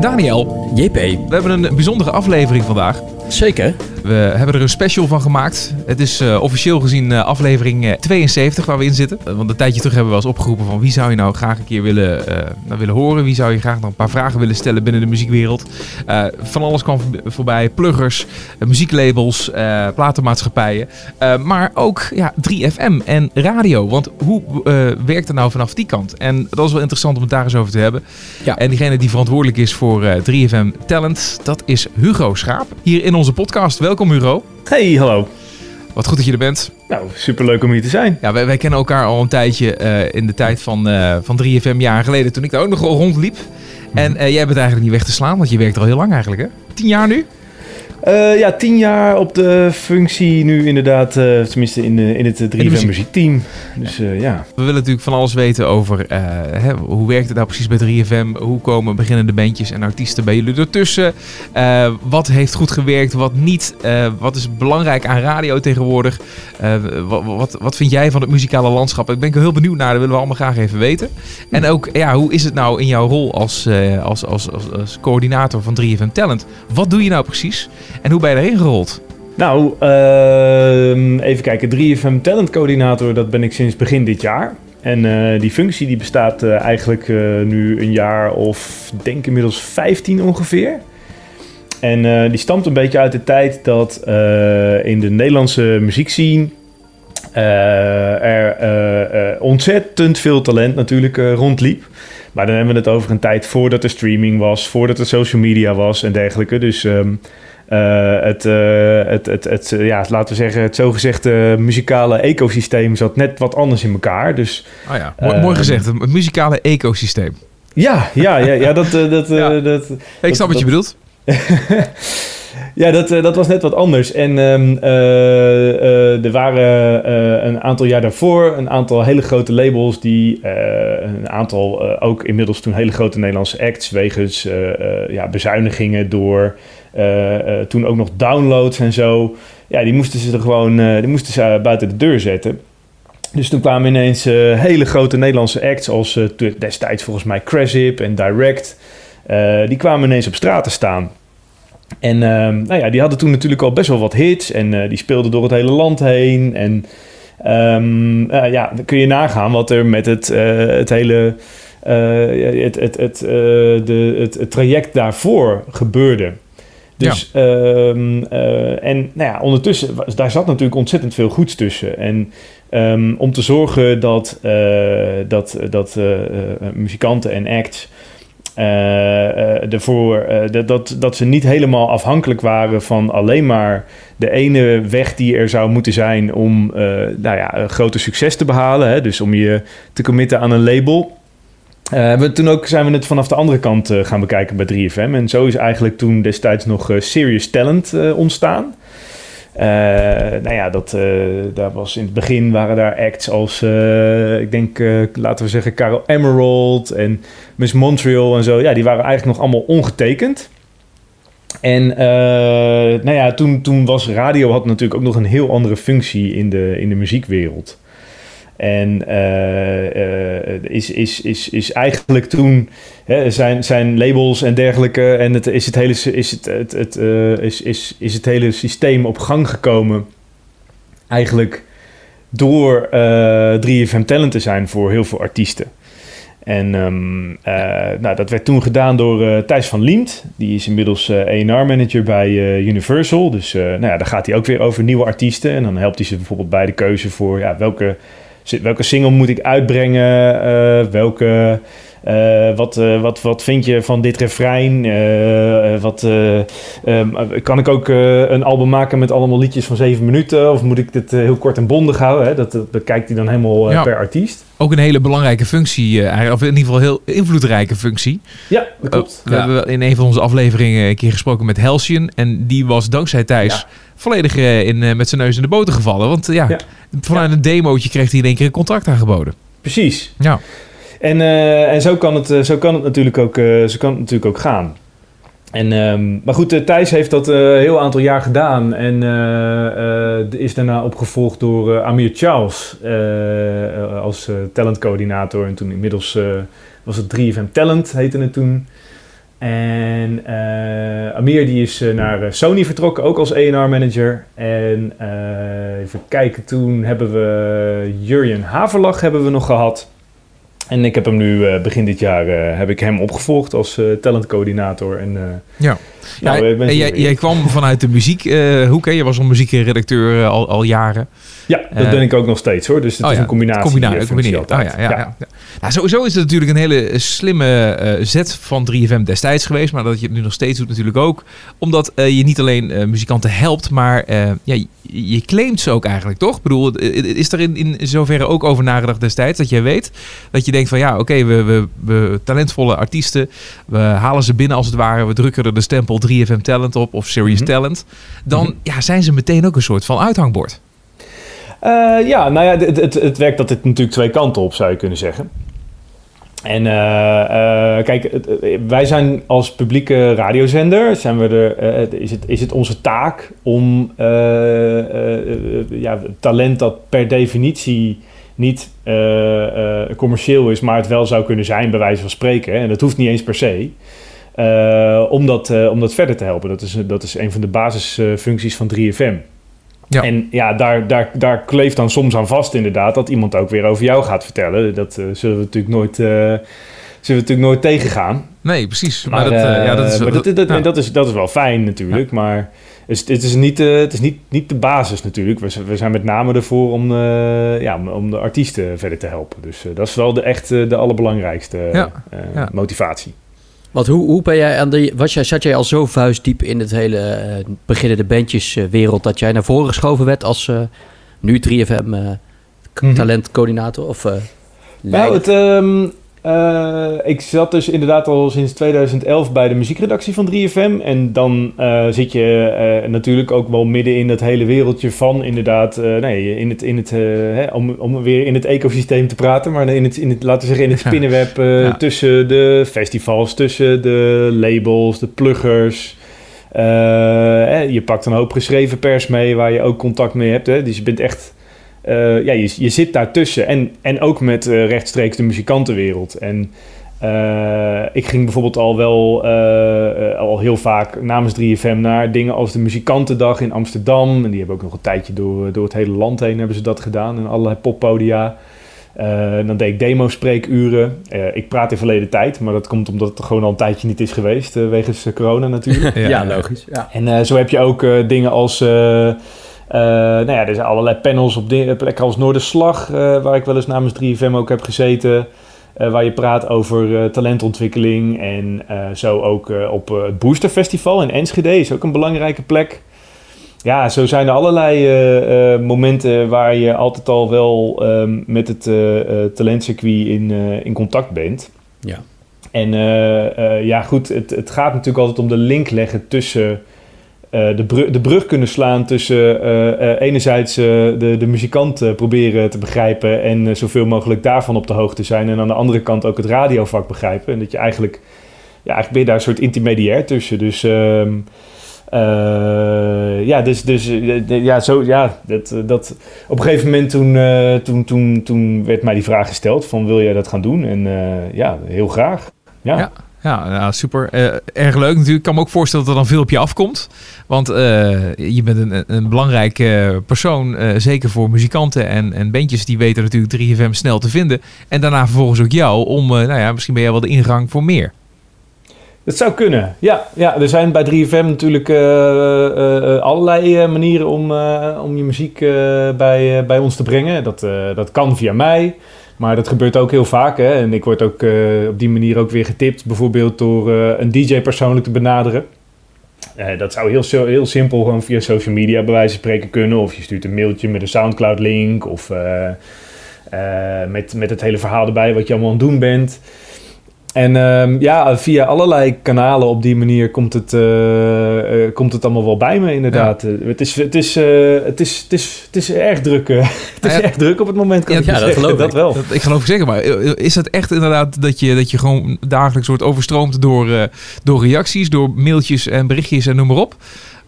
Daniel, JP. we hebben een bijzondere aflevering vandaag. Zeker. We hebben er een special van gemaakt. Het is eh, officieel gezien eh, aflevering eh, 72 waar we in zitten. Eh, want een tijdje terug hebben we wel eens opgeroepen van wie zou je nou graag een keer willen, eh, nou willen horen. Wie zou je graag nog een paar vragen willen stellen binnen de muziekwereld. Eh, van alles kwam voor- voorbij. Pluggers, eh, muzieklabels, eh, platenmaatschappijen. Eh, maar ook ja, 3FM en radio. Want hoe eh, werkt het nou vanaf die kant? En dat is wel interessant om het daar eens over te hebben. Ja. En diegene die verantwoordelijk is voor eh, 3FM Talent, dat is Hugo Schaap. Hier in onze podcast. Welkom Hugo. Hey, hallo. Wat goed dat je er bent. Nou, superleuk om hier te zijn. Ja, wij, wij kennen elkaar al een tijdje eh, in de tijd van, eh, van 3FM jaren geleden, toen ik daar ook nog rondliep. En eh, jij bent eigenlijk niet weg te slaan, want je werkt er al heel lang eigenlijk, hè? Tien jaar nu? Eh, ja, tien jaar op de functie nu inderdaad, eh, tenminste in, de, in het 3FM muziek. muziekteam. Dus eh, ja. We willen natuurlijk van alles weten over hè, hoe werkt het nou precies bij 3FM? Hoe komen beginnende bandjes en artiesten bij jullie ertussen? Wat heeft goed gewerkt, wat niet? Wat is belangrijk aan radio tegenwoordig? Wat, wat, wat vind jij van het muzikale landschap? Ik ben heel benieuwd naar, dat willen we allemaal graag even weten. En ook, ja, hoe is het nou in jouw rol als, als, als, als, als coördinator van 3FM Talent? Wat doe je nou precies? En hoe ben je daarin gerold? Nou, ehm, even kijken. 3FM Talent Coördinator, dat ben ik sinds begin dit jaar. En eh, die functie die bestaat eh, eigenlijk eh, nu een jaar of denk inmiddels 15 ongeveer. En die stamt een beetje uit de tijd dat in de Nederlandse muziekscene er ontzettend veel talent natuurlijk rondliep. Maar dan hebben we het over een tijd voordat er streaming was, voordat er social media was en dergelijke. Dus ehm, eh, het, eh, het, het, het, eh, ja, laten we zeggen, het zogezegde muzikale ecosysteem zat net wat anders in elkaar. Dus Oh ja, mooi, mooi gezegd, het muzikale ecosysteem. ja, ja, ja, ja dat, dat, Ja. dat, Ik snap wat je bedoelt. ja, dat, eh, dat was net wat anders. En ehm, eh, eh, er waren een aantal jaar daarvoor een aantal hele grote labels die een aantal ook inmiddels toen hele grote Nederlandse acts wegens ja, bezuinigingen door toen ook nog downloads en zo. Ja, die moesten ze er gewoon die moesten ze buiten de deur zetten. Dus toen kwamen ineens hele grote Nederlandse acts als destijds volgens mij Craship en Direct. die kwamen ineens op straat te staan. En ehm, nou ja, die hadden toen natuurlijk al best wel wat hits en eh, die speelden door het hele land heen. En ehm, eh, ja, dan kun je nagaan wat er met het, eh, het hele eh, het, het, het, de, het, het traject daarvoor gebeurde. Dus, ehm, eh, en nou ja, ondertussen, daar zat natuurlijk ontzettend veel goeds tussen. En om te zorgen dat, dat, dat muzikanten en acts eh, eh, ervoor, eh, dat, dat, dat ze niet helemaal afhankelijk waren van alleen maar de ene weg die er zou moeten zijn om eh, nou ja, een groter succes te behalen. Hè? Dus om je te committen aan een label. We, toen ook zijn we het vanaf de andere kant gaan bekijken bij 3FM. En zo is eigenlijk toen destijds nog Serious Talent ontstaan. Eh, nou ja, dat, eh, daar was in het begin waren daar acts als, eh, ik denk, laten we zeggen, Carol Emerald en Miss Montreal en zo. Ja, die waren eigenlijk nog allemaal ongetekend. En nou ja, toen, toen was radio had natuurlijk ook nog een heel andere functie in de, in de muziekwereld. En eh, eh, is, is, is, is eigenlijk toen hè, zijn, zijn labels en dergelijke. En het, is, het hele, is, het, het, het, eh, is, is, is het hele systeem op gang gekomen. Eigenlijk door eh 3FM Talent te zijn voor heel veel artiesten. En ehm, eh, nou, dat werd toen gedaan door Thijs van Liemt. Die is inmiddels eh A&R-manager bij Universal. Dus nou ja, daar gaat hij ook weer over nieuwe artiesten. En dan helpt hij ze bijvoorbeeld bij de keuze voor ja, welke, welke single moet ik uitbrengen. eh, welke, eh, wat, eh, wat, wat vind je van dit refrein? Wat, eh, ehm, kan ik ook een album maken met allemaal liedjes van zeven minuten? Of moet ik dit heel kort en bondig houden? Hè? Dat, dat bekijkt hij dan helemaal Ja. per artiest. Ook een hele belangrijke functie, of in ieder geval heel invloedrijke functie. Ja, dat klopt. We hebben in een van onze afleveringen een keer gesproken met Halcyon. En die was dankzij Thijs Ja. Volledig eh, in, eh, met zijn neus in de boter gevallen. Want eh, ja, Ja. vanuit een demootje kreeg hij in één keer een contract aangeboden. Precies. Ja, En, en zo, kan het, zo kan het natuurlijk ook, zo kan het natuurlijk ook gaan. En, ehm, maar goed, Thijs heeft dat een heel aantal jaar gedaan. En is daarna opgevolgd door Amir Charles als talentcoördinator. En toen inmiddels was het 3FM Talent, heette het toen. En uh, Amir die is naar Sony vertrokken, ook als A&R manager. En even kijken, toen hebben we Jurjen Haverlag hebben we nog gehad. En ik heb hem nu begin dit jaar heb ik hem opgevolgd als talentcoördinator. En, ja. Ja, en jij, jij, kwam vanuit de muziekhoek, uh, je was een muziekredacteur al, al jaren. Ja, dat ben ik ook nog steeds hoor. Dus het oh, is een combinatie. Combina combinatie. Oh, ja, ja, ja. Nou, sowieso is het natuurlijk een hele slimme uh, zet van 3FM destijds geweest. Maar dat je het nu nog steeds doet natuurlijk ook. Omdat uh, je niet alleen uh, muzikanten helpt, maar ja, je, je claimt ze ook eigenlijk, toch? Ik bedoel, is er in, in zoverre ook over nagedacht destijds dat jij weet dat je denkt van ja, oké, we, we, we talentvolle artiesten, we halen ze binnen als het ware, we drukken er de stempel 3FM Talent op of Serious mm -hmm. Talent. Dan mm -hmm. ja, zijn ze meteen ook een soort van uithangbord. Uh, ja, nou ja, het, het, het werkt dat dit natuurlijk twee kanten op, zou je kunnen zeggen. En uh, uh, kijk, wij zijn als publieke radiozender, zijn we er, is, het, is het onze taak om ja, talent dat per definitie niet commercieel is, maar het wel zou kunnen zijn, bij wijze van spreken. En dat hoeft niet eens per se. om, dat, om dat verder te helpen. Dat is, dat is een van de basisfuncties van 3FM. Ja. En ja, daar, daar, daar kleeft dan soms aan vast inderdaad dat iemand ook weer over jou gaat vertellen. Dat uh, zullen we natuurlijk nooit, uh, zullen we natuurlijk nooit tegengaan. Nee, precies. Maar, dat, uh, ja, dat, is, maar dat, dat, ja. dat, is, dat is wel fijn natuurlijk. Ja. Maar het, het is, niet, het is niet, niet de basis natuurlijk. We, we zijn met name ervoor om, ja, om de artiesten verder te helpen. Dus dat is wel de, echt de allerbelangrijkste motivatie. Want hoe, hoe ben jij aan de. Was jij, zat jij al zo vuistdiep in het hele uh, beginnende bandjeswereld dat jij naar voren geschoven werd als uh, nu 3FM uh, mm talentcoördinator? Of, nou, het, um, uh, ik zat dus inderdaad al sinds 2011 bij de muziekredactie van 3FM. En dan uh, zit je uh, natuurlijk ook wel midden in dat hele wereldje van inderdaad, nee, in het, in het, hè, om, om weer in het ecosysteem te praten, maar in het, in het laten we zeggen, in het spinnenweb ja. tussen de festivals, tussen de labels, de pluggers. je pakt een hoop geschreven pers mee waar je ook contact mee hebt. Hè? Dus je bent echt uh, ja, je, je zit daartussen. En, en ook met uh, rechtstreeks de muzikantenwereld. En uh, ik ging bijvoorbeeld al wel al heel vaak namens 3FM naar dingen als de Muzikantendag in Amsterdam. En die hebben ook nog een tijdje door, door het hele land heen hebben ze dat gedaan. En allerlei poppodia. dan deed ik demo-spreekuren. ik praat in verleden tijd, maar dat komt omdat het gewoon al een tijdje niet is geweest. wegens corona natuurlijk. ja, ja, logisch. Ja. En zo heb je ook dingen als... Uh, nou ja, er zijn allerlei panels op plekken als Noorderslag, uh, waar ik wel eens namens 3FM ook heb gezeten. Uh, waar je praat over talentontwikkeling. En zo ook op het Booster Festival in Enschede is ook een belangrijke plek. Ja, zo zijn er allerlei momenten waar je altijd al wel um, met het talentcircuit in, in contact bent. Ja. En ja, goed, het, het gaat natuurlijk altijd om de link leggen tussen uh, de, brug, de, brug kunnen slaan tussen uh, uh, enerzijds de, de muzikant proberen te begrijpen en zoveel mogelijk daarvan op de hoogte zijn. En aan de andere kant ook het radiovak begrijpen. En dat je eigenlijk, ja, eigenlijk ben je daar een soort intermediair tussen. Dus ehm, ja, dus, dus ja, zo, ja dat, dat, op een gegeven moment toen, toen, toen, toen werd mij die vraag gesteld van wil jij dat gaan doen? En ja, heel graag. ja. ja. Ja, nou, super. Uh, erg leuk natuurlijk. Ik kan me ook voorstellen dat er dan veel op je afkomt. Want uh, je bent een, een belangrijke persoon, uh, zeker voor muzikanten en, en bandjes. Die weten natuurlijk 3FM snel te vinden. En daarna vervolgens ook jou om, nou ja, misschien ben jij wel de ingang voor meer. Dat zou kunnen, ja. ja er zijn bij 3FM natuurlijk allerlei manieren om, om je muziek bij, bij ons te brengen. Dat, dat kan via mij. Maar dat gebeurt ook heel vaak. Hè? En ik word ook op die manier ook weer getipt. Bijvoorbeeld door een DJ persoonlijk te benaderen. Dat zou heel, heel simpel gewoon via social media bij wijze van spreken kunnen. Of je stuurt een mailtje met een Soundcloud link. Of met, met het hele verhaal erbij wat je allemaal aan het doen bent. En um, ja, via allerlei kanalen op die manier komt het, uh, uh, komt het allemaal wel bij me, inderdaad. Ja. Het, is, het, is, uh, het, is, het, is, het is erg druk. het is ja, erg druk op het moment, kan ja, ik ja, dat geloof ik. Dat wel. Dat, ik geloof ik zeker, maar is het echt inderdaad dat je, dat je gewoon dagelijks wordt overstroomd door, door reacties, door mailtjes en berichtjes en noem maar op?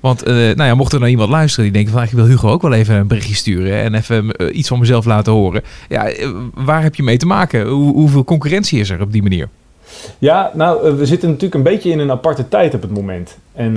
Want uh, nou ja, mocht er nou iemand luisteren die denkt van... ik wil Hugo ook wel even een berichtje sturen... en even uh, iets van mezelf laten horen. Ja, waar heb je mee te maken? Hoe, hoeveel concurrentie is er op die manier? Ja, nou, we zitten natuurlijk een beetje in een aparte tijd op het moment. En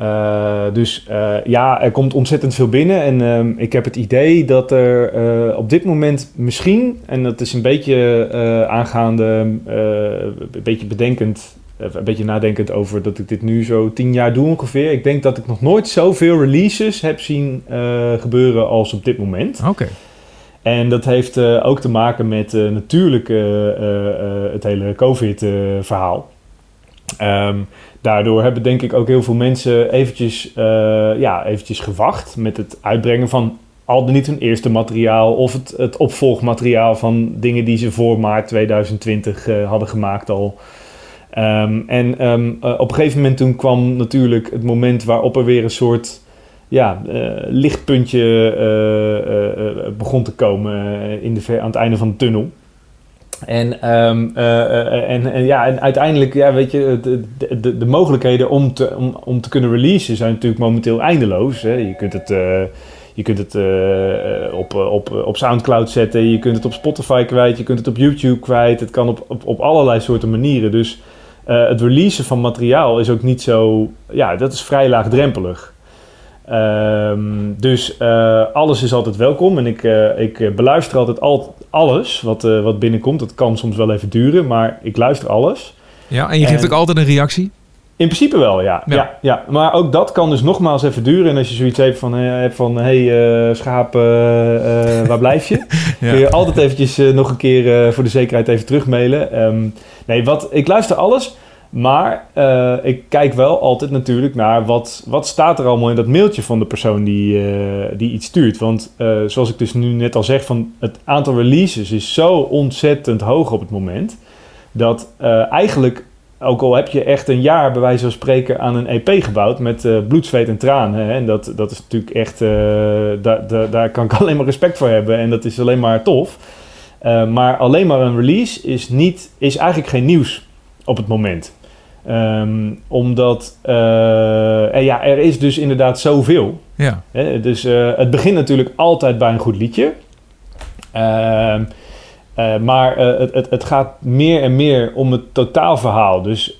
uh, dus uh, ja, er komt ontzettend veel binnen. En uh, ik heb het idee dat er op dit moment misschien, en dat is een beetje aangaande, een beetje bedenkend, een beetje nadenkend over dat ik dit nu zo tien jaar doe ongeveer. Ik denk dat ik nog nooit zoveel releases heb zien gebeuren als op dit moment. Oké. En dat heeft ook te maken met natuurlijk het hele COVID-verhaal. Um, daardoor hebben denk ik ook heel veel mensen eventjes, uh, ja, eventjes gewacht met het uitbrengen van al dan niet hun eerste materiaal of het, het opvolgmateriaal van dingen die ze voor maart 2020 uh, hadden gemaakt al. Um, en uh, op een gegeven moment toen kwam natuurlijk het moment waarop er weer een soort ja, lichtpuntje begon te komen in de, aan het einde van de tunnel. En, uh, en, ja, en uiteindelijk, ja, weet je, de, de, de mogelijkheden om te, om, om te kunnen releasen zijn natuurlijk momenteel eindeloos. Hè. Je kunt het, je kunt het op, op, op Soundcloud zetten, je kunt het op Spotify kwijt, je kunt het op YouTube kwijt. Het kan op, op, op allerlei soorten manieren. Dus het releasen van materiaal is ook niet zo, ja, dat is vrij laagdrempelig. Um, dus uh, alles is altijd welkom en ik, uh, ik beluister altijd al, alles wat, uh, wat binnenkomt. Dat kan soms wel even duren, maar ik luister alles. Ja, en je geeft en, ook altijd een reactie? In principe wel, ja. ja. ja. Ja, Maar ook dat kan dus nogmaals even duren. En als je zoiets hebt van, hebt van hey schaap, waar blijf je? ja. Kun je altijd eventjes nog een keer voor de zekerheid even terugmailen. Um, nee, wat, ik luister alles. Maar uh, ik kijk wel altijd natuurlijk naar wat, wat staat er allemaal in dat mailtje van de persoon die, uh, die iets stuurt. Want uh, zoals ik dus nu net al zeg, van het aantal releases is zo ontzettend hoog op het moment. Dat eigenlijk, ook al heb je echt een jaar bij wijze van spreken aan een EP gebouwd met bloed, zweet en tranen. En dat, dat is natuurlijk echt, daar, daar kan ik alleen maar respect voor hebben. En dat is alleen maar tof. maar alleen maar een release is, niet, is eigenlijk geen nieuws op het moment. Um, omdat uh, ja, er is dus inderdaad zoveel. Ja. Hè? Dus uh, het begint natuurlijk altijd bij een goed liedje. Uh, maar het, het, het, gaat meer en meer om het totaalverhaal. Dus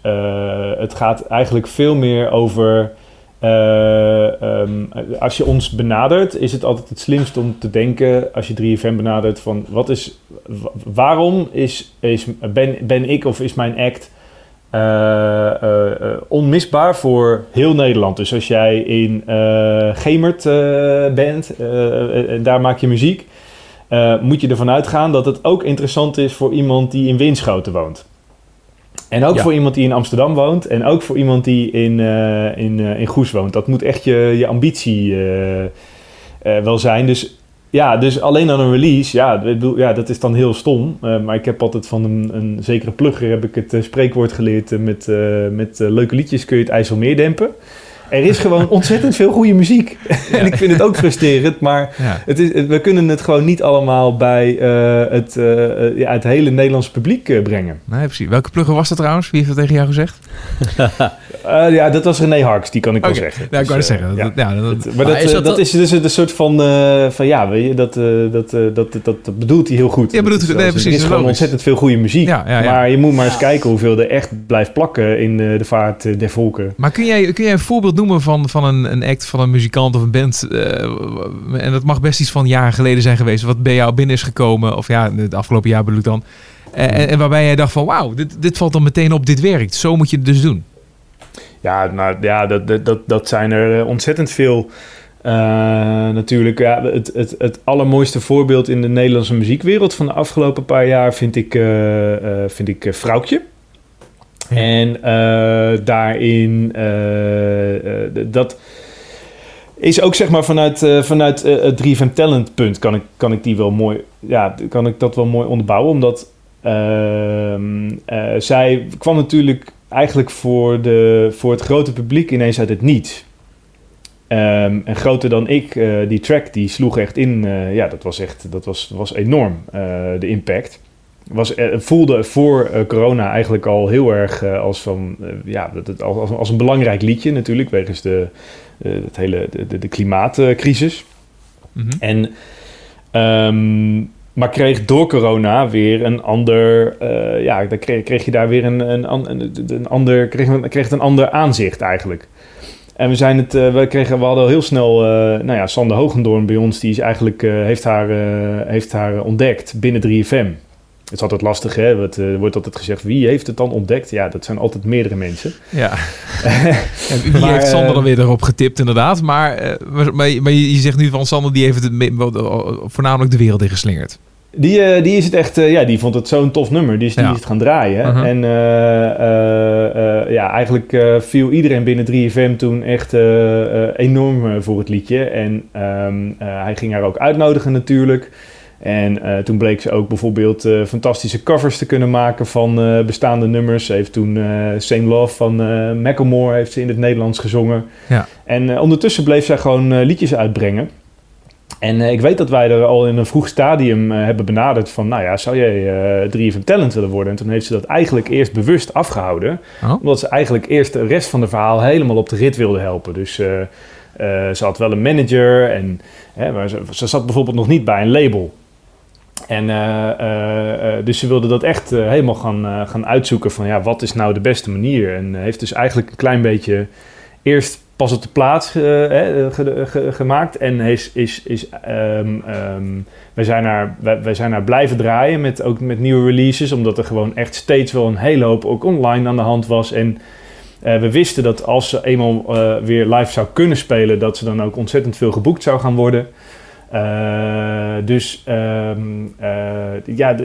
het gaat eigenlijk veel meer over. Um, als je ons benadert, is het altijd het slimst om te denken, als je 3FM benadert, van wat is, waarom is, is, ben, ben ik of is mijn act onmisbaar voor heel Nederland. Dus als jij in Gemert bent en daar maak je muziek, moet je ervan uitgaan dat het ook interessant is voor iemand die in Winschoten woont. En ook ja. voor iemand die in Amsterdam woont en ook voor iemand die in, in, in Goes woont. Dat moet echt je, je ambitie wel zijn. Dus ja, dus alleen aan een release, ja, ja dat is dan heel stom. Uh, maar ik heb altijd van een, een zekere plugger heb ik het uh, spreekwoord geleerd. Uh, met met leuke liedjes kun je het ijs meer dempen er is gewoon ontzettend veel goede muziek. en ik vind het ook frustrerend, maar ja. het is, we kunnen het gewoon niet allemaal bij uh, het, uh, ja, het hele Nederlandse publiek uh, brengen. Nee, precies. Welke plugger was dat trouwens? Wie heeft dat tegen jou gezegd? ja, dat was René Harks, die kan ik okay. wel zeggen. Ja, ik kan dus, zeggen. Dat, ja. dat, maar, maar dat, is dat, dat is dus een soort van, van ja, weet je, dat, dat, dat, dat, dat, bedoelt hij heel goed. Ja, bedoelt hij, nee, precies. Er is gewoon ontzettend veel goede muziek. Ja, ja, maar je moet maar eens kijken hoeveel er echt blijft plakken in de vaart der volken. Maar kun jij, kun jij een voorbeeld noemen van, van een, een act, van een muzikant of een band. En dat mag best iets van jaren geleden zijn geweest. Wat bij jou binnen is gekomen. Of ja, het afgelopen jaar bedoel ik dan. En, en, waarbij jij dacht van wauw, dit, dit valt dan meteen op, dit werkt. Zo moet je het dus doen. Ja, nou, ja dat, dat, dat zijn er eh, ontzettend veel. Uh, natuurlijk, ja, het, het, het allermooiste voorbeeld in de Nederlandse muziekwereld van de afgelopen paar jaar vind ik, uh, vind ik Vrouwtje. En daarin, dat is ook zeg maar vanuit, vanuit het Driven Talent punt kan ik, kan ik die wel mooi, ja, kan ik dat wel mooi onderbouwen. Omdat ehm, zij kwam natuurlijk eigenlijk voor, de, voor het grote publiek ineens uit het niets. Um, en groter dan ik, die track, die sloeg echt in. ja, dat was echt, dat was, was enorm, de impact was, eh, voelde voor corona eigenlijk al heel erg als, van, ja, als, als een belangrijk liedje natuurlijk, wegens de, het hele, de, de, klimaatcrisis. Mm -hmm. En um, maar kreeg door corona weer een ander. ja, dan kreeg, kreeg, je daar weer een, een, een, ander. Kreeg, kreeg een ander aanzicht eigenlijk. En we, zijn het, we, kregen, we hadden heel snel, nou ja, Sander Hogendoorn bij ons, die is eigenlijk, heeft, haar, heeft haar ontdekt binnen 3FM. Het is altijd lastig, hè? Het uh, wordt altijd gezegd, wie heeft het dan ontdekt? Ja, dat zijn altijd meerdere mensen. Ja. en wie maar, heeft Sander dan weer erop getipt, inderdaad? Maar, uh, maar, maar, je zegt nu van Sander, die heeft het voornamelijk de wereld ingeslingerd. Die, uh, die is het echt, ja, die vond het zo'n tof nummer. Die ja. is het gaan draaien. -huh. En ja, eigenlijk viel iedereen binnen 3FM toen echt enorm voor het liedje. En um, hij ging haar ook uitnodigen natuurlijk. En uh, toen bleek ze ook bijvoorbeeld uh, fantastische covers te kunnen maken van uh, bestaande nummers. Ze heeft toen Same Love van Macklemore heeft ze in het Nederlands gezongen. Ja. En ondertussen bleef zij gewoon liedjes uitbrengen. En ik weet dat wij er al in een vroeg stadium hebben benaderd van... nou ja, zou jij 3FM Talent willen worden? En toen heeft ze dat eigenlijk eerst bewust afgehouden. Oh. Omdat ze eigenlijk eerst de rest van de verhaal helemaal op de rit wilde helpen. Dus ze had wel een manager en... Hè, maar ze, ze zat bijvoorbeeld nog niet bij een label... En uh, uh, dus ze wilde dat echt helemaal gaan, gaan uitzoeken van ja, wat is nou de beste manier? En heeft dus eigenlijk een klein beetje eerst pas op de plaats ge, ge, gemaakt. En is, is, is, um, wij, zijn daar, wij, wij, zijn daar blijven draaien met, ook met nieuwe releases. Omdat er gewoon echt steeds wel een hele hoop ook online aan de hand was. En we wisten dat als ze eenmaal weer live zou kunnen spelen, dat ze dan ook ontzettend veel geboekt zou gaan worden. Uh, dus um, uh, ja,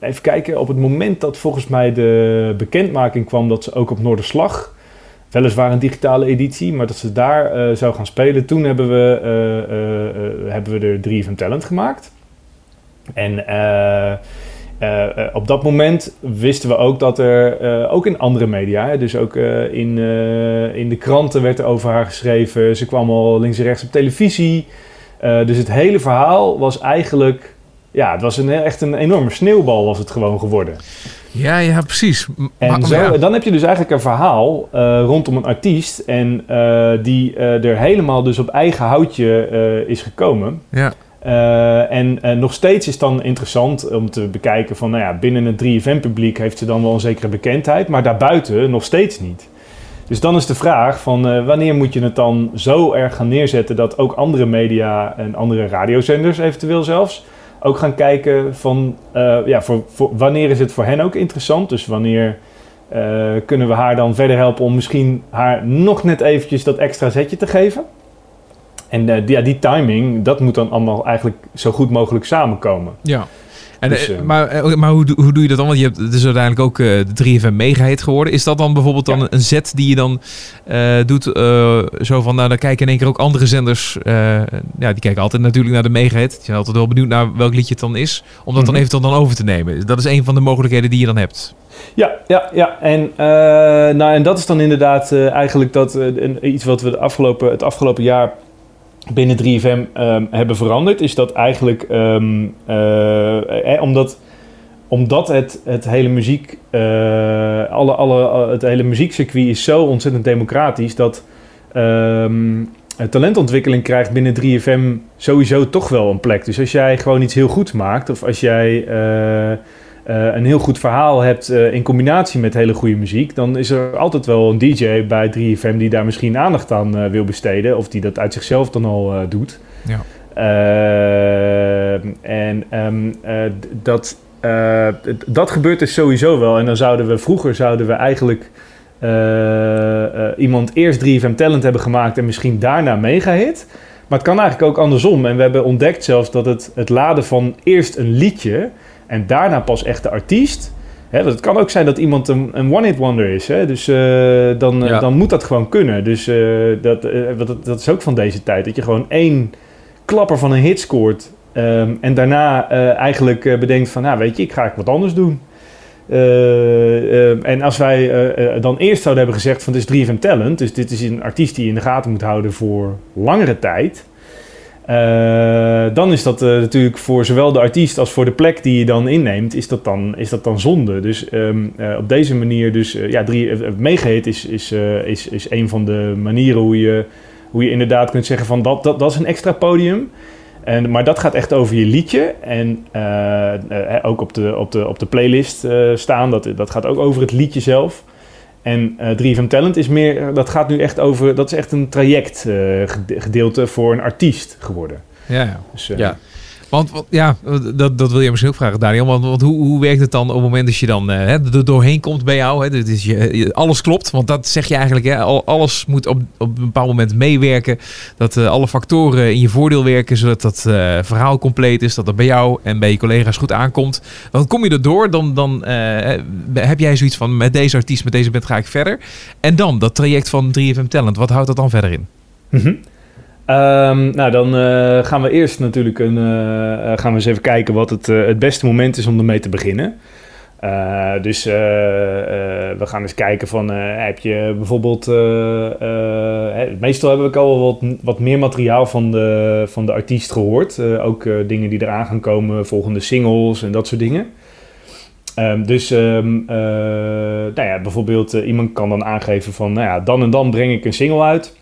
even kijken. Op het moment dat volgens mij de bekendmaking kwam dat ze ook op Noorderslag, weliswaar een digitale editie, maar dat ze daar uh, zou gaan spelen, toen hebben we, hebben we er 3 van Talent gemaakt. En op dat moment wisten we ook dat er ook in andere media, dus ook in, in de kranten werd er over haar geschreven. Ze kwam al links en rechts op televisie. Uh, dus het hele verhaal was eigenlijk... Ja, het was een, echt een enorme sneeuwbal was het gewoon geworden. Ja, ja, precies. En maar, zo, ja. dan heb je dus eigenlijk een verhaal uh, rondom een artiest... en uh, die er helemaal dus op eigen houtje is gekomen. Ja. en nog steeds is dan interessant om te bekijken van... nou ja, binnen het 3FM-publiek heeft ze dan wel een zekere bekendheid... maar daarbuiten nog steeds niet. Dus dan is de vraag van uh, wanneer moet je het dan zo erg gaan neerzetten dat ook andere media en andere radiozenders eventueel zelfs ook gaan kijken van uh, ja, voor, wanneer is het voor hen ook interessant? Dus wanneer uh, kunnen we haar dan verder helpen om misschien haar nog net eventjes dat extra zetje te geven? En ja, die timing, dat moet dan allemaal eigenlijk zo goed mogelijk samenkomen. Ja. En, dus, uh, maar eh, maar hoe, hoe doe je dat dan? Want je hebt dus uiteindelijk ook uh, de 3FM megahit geworden. Is dat dan bijvoorbeeld dan een zet die je dan uh, doet? zo van, nou dan kijken in één keer ook andere zenders. ja, die kijken altijd natuurlijk naar de megahit. Die zijn altijd wel benieuwd naar welk liedje het dan is. Om dat mm -hmm. dan mhm. eventueel dan over te nemen. Dat is een van de mogelijkheden die je dan hebt. Ja, ja, ja. En, nou, en dat is dan inderdaad eigenlijk dat, iets wat we de afgelopen, het afgelopen jaar binnen 3FM um, ehm, hebben veranderd, is dat eigenlijk um, uh, eh, omdat, omdat het, het hele muziek, uh, alle, alle, het hele muziekcircuit is zo ontzettend democratisch dat um, talentontwikkeling krijgt binnen 3FM sowieso toch wel een plek. Dus als jij gewoon iets heel goeds maakt, of als jij een heel goed verhaal hebt uh, in combinatie met hele goede muziek, dan is er altijd wel een DJ bij 3FM die daar misschien aandacht aan uh, wil besteden. Of die dat uit zichzelf dan al doet. Ja. en um, dat, dat gebeurt dus sowieso wel. En dan zouden we vroeger zouden we eigenlijk iemand eerst 3FM Talent hebben gemaakt en misschien daarna megahit. Maar het kan eigenlijk ook andersom. En we hebben ontdekt zelfs dat het, het laden van eerst een liedje en daarna pas echt de artiest. Hè, het kan ook zijn dat iemand een, een one-hit wonder is. Hè? Dus uh, dan, ja. dan moet dat gewoon kunnen. Dus uh, dat, uh, dat, dat is ook van deze tijd. Dat je gewoon één klapper van een hit scoort. Um, en daarna eigenlijk bedenkt van, nou weet je, ik ga wat anders doen. en als wij dan eerst zouden hebben gezegd van, dit is 3FM Talent. Dus dit is een artiest die je in de gaten moet houden voor langere tijd uh, dan is dat uh, natuurlijk voor zowel de artiest als voor de plek die je dan inneemt, is dat dan, is dat dan zonde. Dus um, uh, op deze manier, dus ja, drie, megahit is, is, is, is een van de manieren hoe je, hoe je inderdaad kunt zeggen van dat, dat, dat is een extra podium. En, maar dat gaat echt over je liedje. En ook op de, op de, op de playlist staan. Dat, dat gaat ook over het liedje zelf. En uh, 3FM Talent is meer, dat gaat nu echt over, dat is echt een trajectgedeelte voor een artiest geworden. Ja, ja. Dus, ja. Want ja, dat, dat wil je misschien ook vragen, Daniel. Want, want hoe, hoe werkt het dan op het moment dat je dan uh, er doorheen komt bij jou? Hè? Dus je, alles klopt, want dat zeg je eigenlijk. Hè? Alles moet op, op een bepaald moment meewerken. Dat uh, alle factoren in je voordeel werken, zodat dat uh, verhaal compleet is. Dat dat bij jou en bij je collega's goed aankomt. Dan kom je erdoor, dan, dan heb jij zoiets van met deze artiest, met deze band ga ik verder. En dan dat traject van 3FM Talent, wat houdt dat dan verder in? Mm Um, nou, dan uh, gaan we eerst natuurlijk een, uh, gaan we eens even kijken wat het, het beste moment is om ermee te beginnen. dus we gaan eens kijken van, heb je bijvoorbeeld, meestal hebben we al wat, wat meer materiaal van de, van de artiest gehoord. ook dingen die eraan gaan komen, volgende singles en dat soort dingen. Um, dus um, nou ja, bijvoorbeeld iemand kan dan aangeven van, nou ja, dan en dan breng ik een single uit.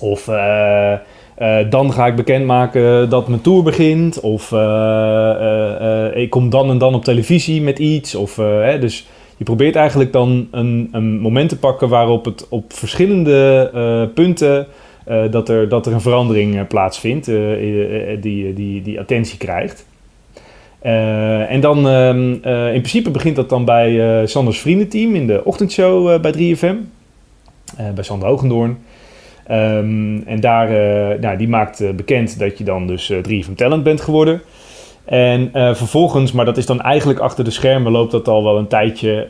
Of uh, uh, dan ga ik bekendmaken dat mijn tour begint. Of uh, ik kom dan en dan op televisie met iets. Of, hè, dus je probeert eigenlijk dan een, een moment te pakken waarop het op verschillende punten dat, er, dat er een verandering plaatsvindt die, die, die attentie krijgt. en dan ehm, in principe begint dat dan bij Sanders vriendenteam in de ochtendshow bij 3FM. bij Sander Hogendoorn. Um, en daar, uh, nou, die maakt uh, bekend dat je dan dus uh, drie van talent bent geworden. En vervolgens, maar dat is dan eigenlijk achter de schermen, loopt dat al wel een tijdje.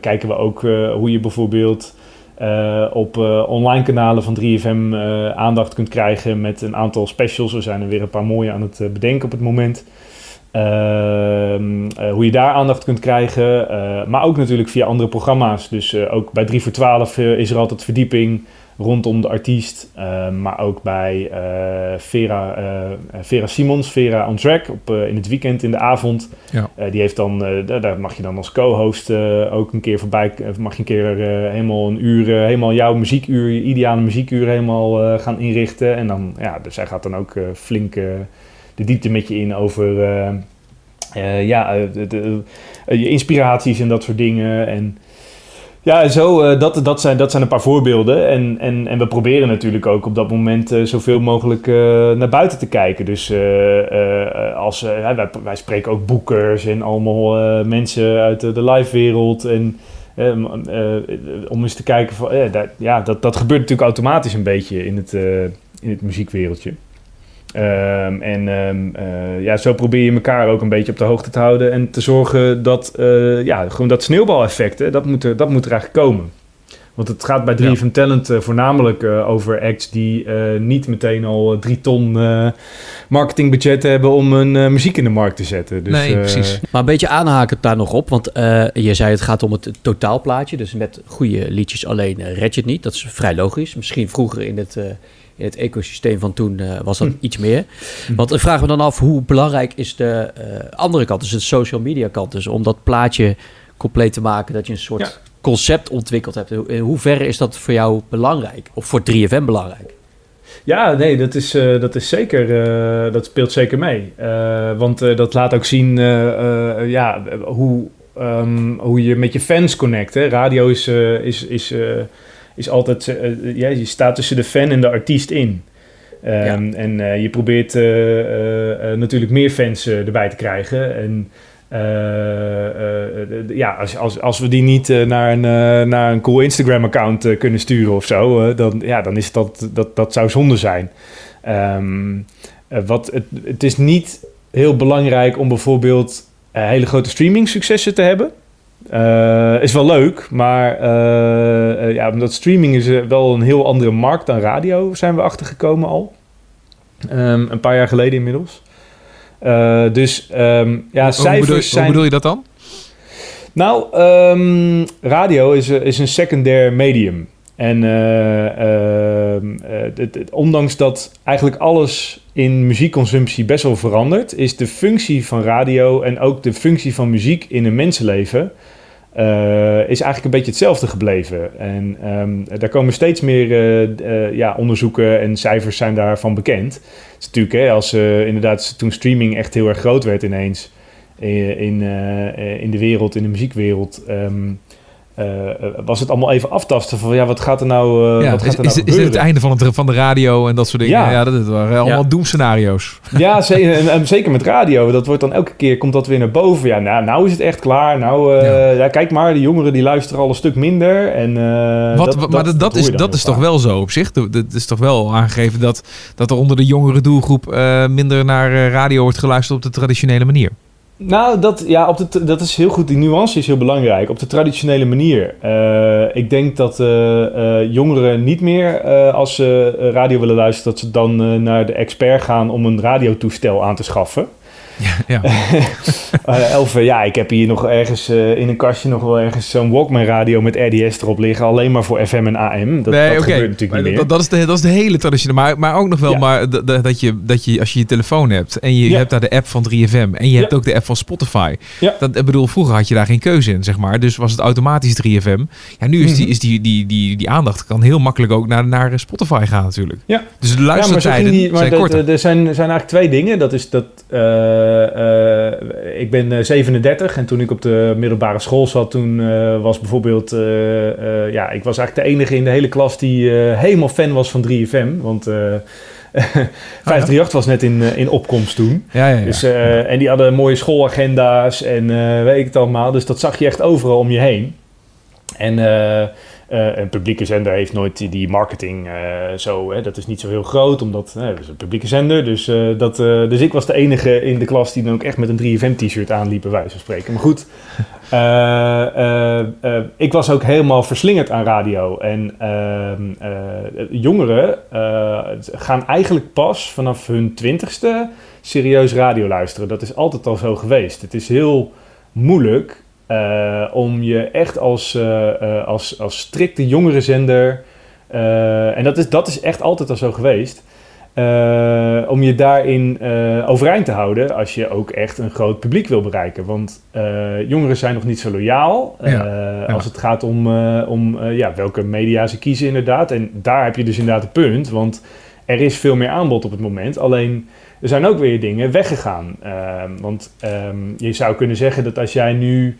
kijken we ook hoe je bijvoorbeeld op online kanalen van 3FM aandacht kunt krijgen met een aantal specials. Er zijn er weer een paar mooie aan het bedenken op het moment. Ehm, hoe je daar aandacht kunt krijgen. maar ook natuurlijk via andere programma's. Dus ook bij 3 voor 12 is er altijd verdieping rondom de artiest. Uh, maar ook bij uh, Vera, uh, Vera Simons, Vera on Track, op, in het weekend in de avond. Ja. die heeft dan, daar mag je dan als co-host ook een keer voorbij, mag je een keer helemaal een uur, helemaal jouw muziekuur, je ideale muziekuur helemaal gaan inrichten. En dan, ja, dus zij gaat dan ook flink de diepte met je in over, ja, de, de, je inspiraties en dat soort dingen. En ja, zo, uh, dat, dat, zijn, dat zijn een paar voorbeelden. En, en, en we proberen natuurlijk ook op dat moment uh, zoveel mogelijk uh, naar buiten te kijken. Dus als, wij, wij spreken ook boekers en allemaal mensen uit de, live-wereld. En om eens te kijken van, dat, ja, dat, dat gebeurt natuurlijk automatisch een beetje in het, in het muziekwereldje. Um, en um, uh, ja, zo probeer je elkaar ook een beetje op de hoogte te houden en te zorgen dat, uh, ja, gewoon dat sneeuwbaleffect, dat moet, er, dat moet er eigenlijk komen. Want het gaat bij 3 ja. Talent uh, voornamelijk over acts die niet meteen al drie ton marketingbudget hebben om hun muziek in de markt te zetten. Dus, nee, precies. Maar een beetje aanhakend daar nog op, want je zei het gaat om het totaalplaatje. Dus met goede liedjes alleen red je het niet. Dat is vrij logisch. Misschien vroeger in het in het ecosysteem van toen uh, was dat hm. iets meer. Hm. Want ik vraag me dan af, hoe belangrijk is de uh, andere kant, dus de social media kant, dus om dat plaatje compleet te maken, dat je een soort ja. concept ontwikkeld hebt. In hoeverre is dat voor jou belangrijk? Of voor 3FM belangrijk? Ja, nee, dat is, uh, dat is zeker, uh, dat speelt zeker mee. Uh, want dat laat ook zien ja, hoe, um, hoe je met je fans connect. Hè? Radio is, is, is is altijd, uh, ja, je staat tussen de fan en de artiest in. Um, ja. En uh, je probeert uh, natuurlijk meer fans erbij te krijgen. En ja, als, als, als we die niet naar, een, naar een cool Instagram-account kunnen sturen of zo, dan, ja, dan is dat, dat, dat zou zonde zijn. Um, wat, het, het is niet heel belangrijk om bijvoorbeeld hele grote streaming successen te hebben. Uh, is wel leuk, maar uh, ja, omdat streaming is wel een heel andere markt dan radio, zijn we achtergekomen al. Um, een paar jaar geleden inmiddels. Uh, dus um, ja, hoe, cijfers bedoel, zijn... Hoe bedoel je dat dan? Nou, um, radio is, is een secundair medium. En het, het, ondanks dat eigenlijk alles in muziekconsumptie best wel verandert, is de functie van radio en ook de functie van muziek in een mensenleven is eigenlijk een beetje hetzelfde gebleven. En ehm, daar komen steeds meer ja, onderzoeken en cijfers zijn daarvan bekend. Het is natuurlijk, hè, als inderdaad toen streaming echt heel erg groot werd ineens in, in, in de wereld, in de muziekwereld. Ehm, uh, was het allemaal even aftasten van ja, wat gaat er nou, uh, wat gaat er is, nou is, dit het einde van, het, van de radio en dat soort dingen? Ja, ja dat waren allemaal ja. doemscenario's. Ja, zeker, en, en, zeker met radio. Dat wordt dan elke keer, komt dat weer naar boven. Ja, nou, nou is het echt klaar. Nou, uh, ja. ja. kijk maar, de jongeren die luisteren al een stuk minder. En, wat, dat, maar dat, dat is, dat is toch wel zo op zich? Dat is toch wel aangegeven dat, dat er onder de jongere doelgroep minder naar radio wordt geluisterd op de traditionele manier? Nou, dat, ja, op de, dat is heel goed. Die nuance is heel belangrijk. Op de traditionele manier. Uh, ik denk dat uh, uh, jongeren niet meer, als ze radio willen luisteren, dat ze dan naar de expert gaan om een radiotoestel aan te schaffen. Ja. uh, Elf, ja, ik heb hier nog ergens uh, in een kastje nog wel ergens zo'n Walkman radio met RDS erop liggen. Alleen maar voor FM en AM. Dat, nee, dat okay. gebeurt natuurlijk niet meer. Dat, is de, dat is de hele traditionele. Maar, maar ook nog wel ja. maar dat, je, dat je als je je telefoon hebt en je, ja. hebt daar de app van 3FM en je hebt ook de app van Spotify. Ja. Dat, ik bedoel, vroeger had je daar geen keuze in, zeg maar. Dus was het automatisch 3FM. Ja, nu is, die, is die, die, die, die aandacht kan heel makkelijk ook naar, naar Spotify gaan natuurlijk. Ja. Dus de luistertijden ja, maar, maar zijn Er zijn, zijn eigenlijk twee dingen. Dat is dat... Uh, uh, ik ben 37 en toen ik op de middelbare school zat, toen uh, was bijvoorbeeld, uh, ja, ik was eigenlijk de enige in de hele klas die helemaal fan was van 3FM. Want 538 was net in, in opkomst toen. Ja, ja, ja. Dus, en die hadden mooie schoolagenda's en weet ik het allemaal. Dus dat zag je echt overal om je heen. En uh, een publieke zender heeft nooit die marketing uh, zo. Hè, dat is niet zo heel groot, omdat uh, het is een publieke zender. Dus, dat, dus ik was de enige in de klas die dan ook echt met een 3FM-t-shirt aanliep, bij wijze van spreken. Maar goed, ik was ook helemaal verslingerd aan radio. En ehm, jongeren gaan eigenlijk pas vanaf hun twintigste serieus radio luisteren. Dat is altijd al zo geweest. Het is heel moeilijk uh, om je echt als, uh, uh, als, als strikte jongerenzender, en dat is, dat is echt altijd al zo geweest, om je daarin overeind te houden als je ook echt een groot publiek wil bereiken. Want jongeren zijn nog niet zo loyaal ja, ja. als het gaat om, om ja, welke media ze kiezen inderdaad. En daar heb je dus inderdaad een punt, want er is veel meer aanbod op het moment. Alleen er zijn ook weer dingen weggegaan. Uh, want um, je zou kunnen zeggen dat als jij nu uh,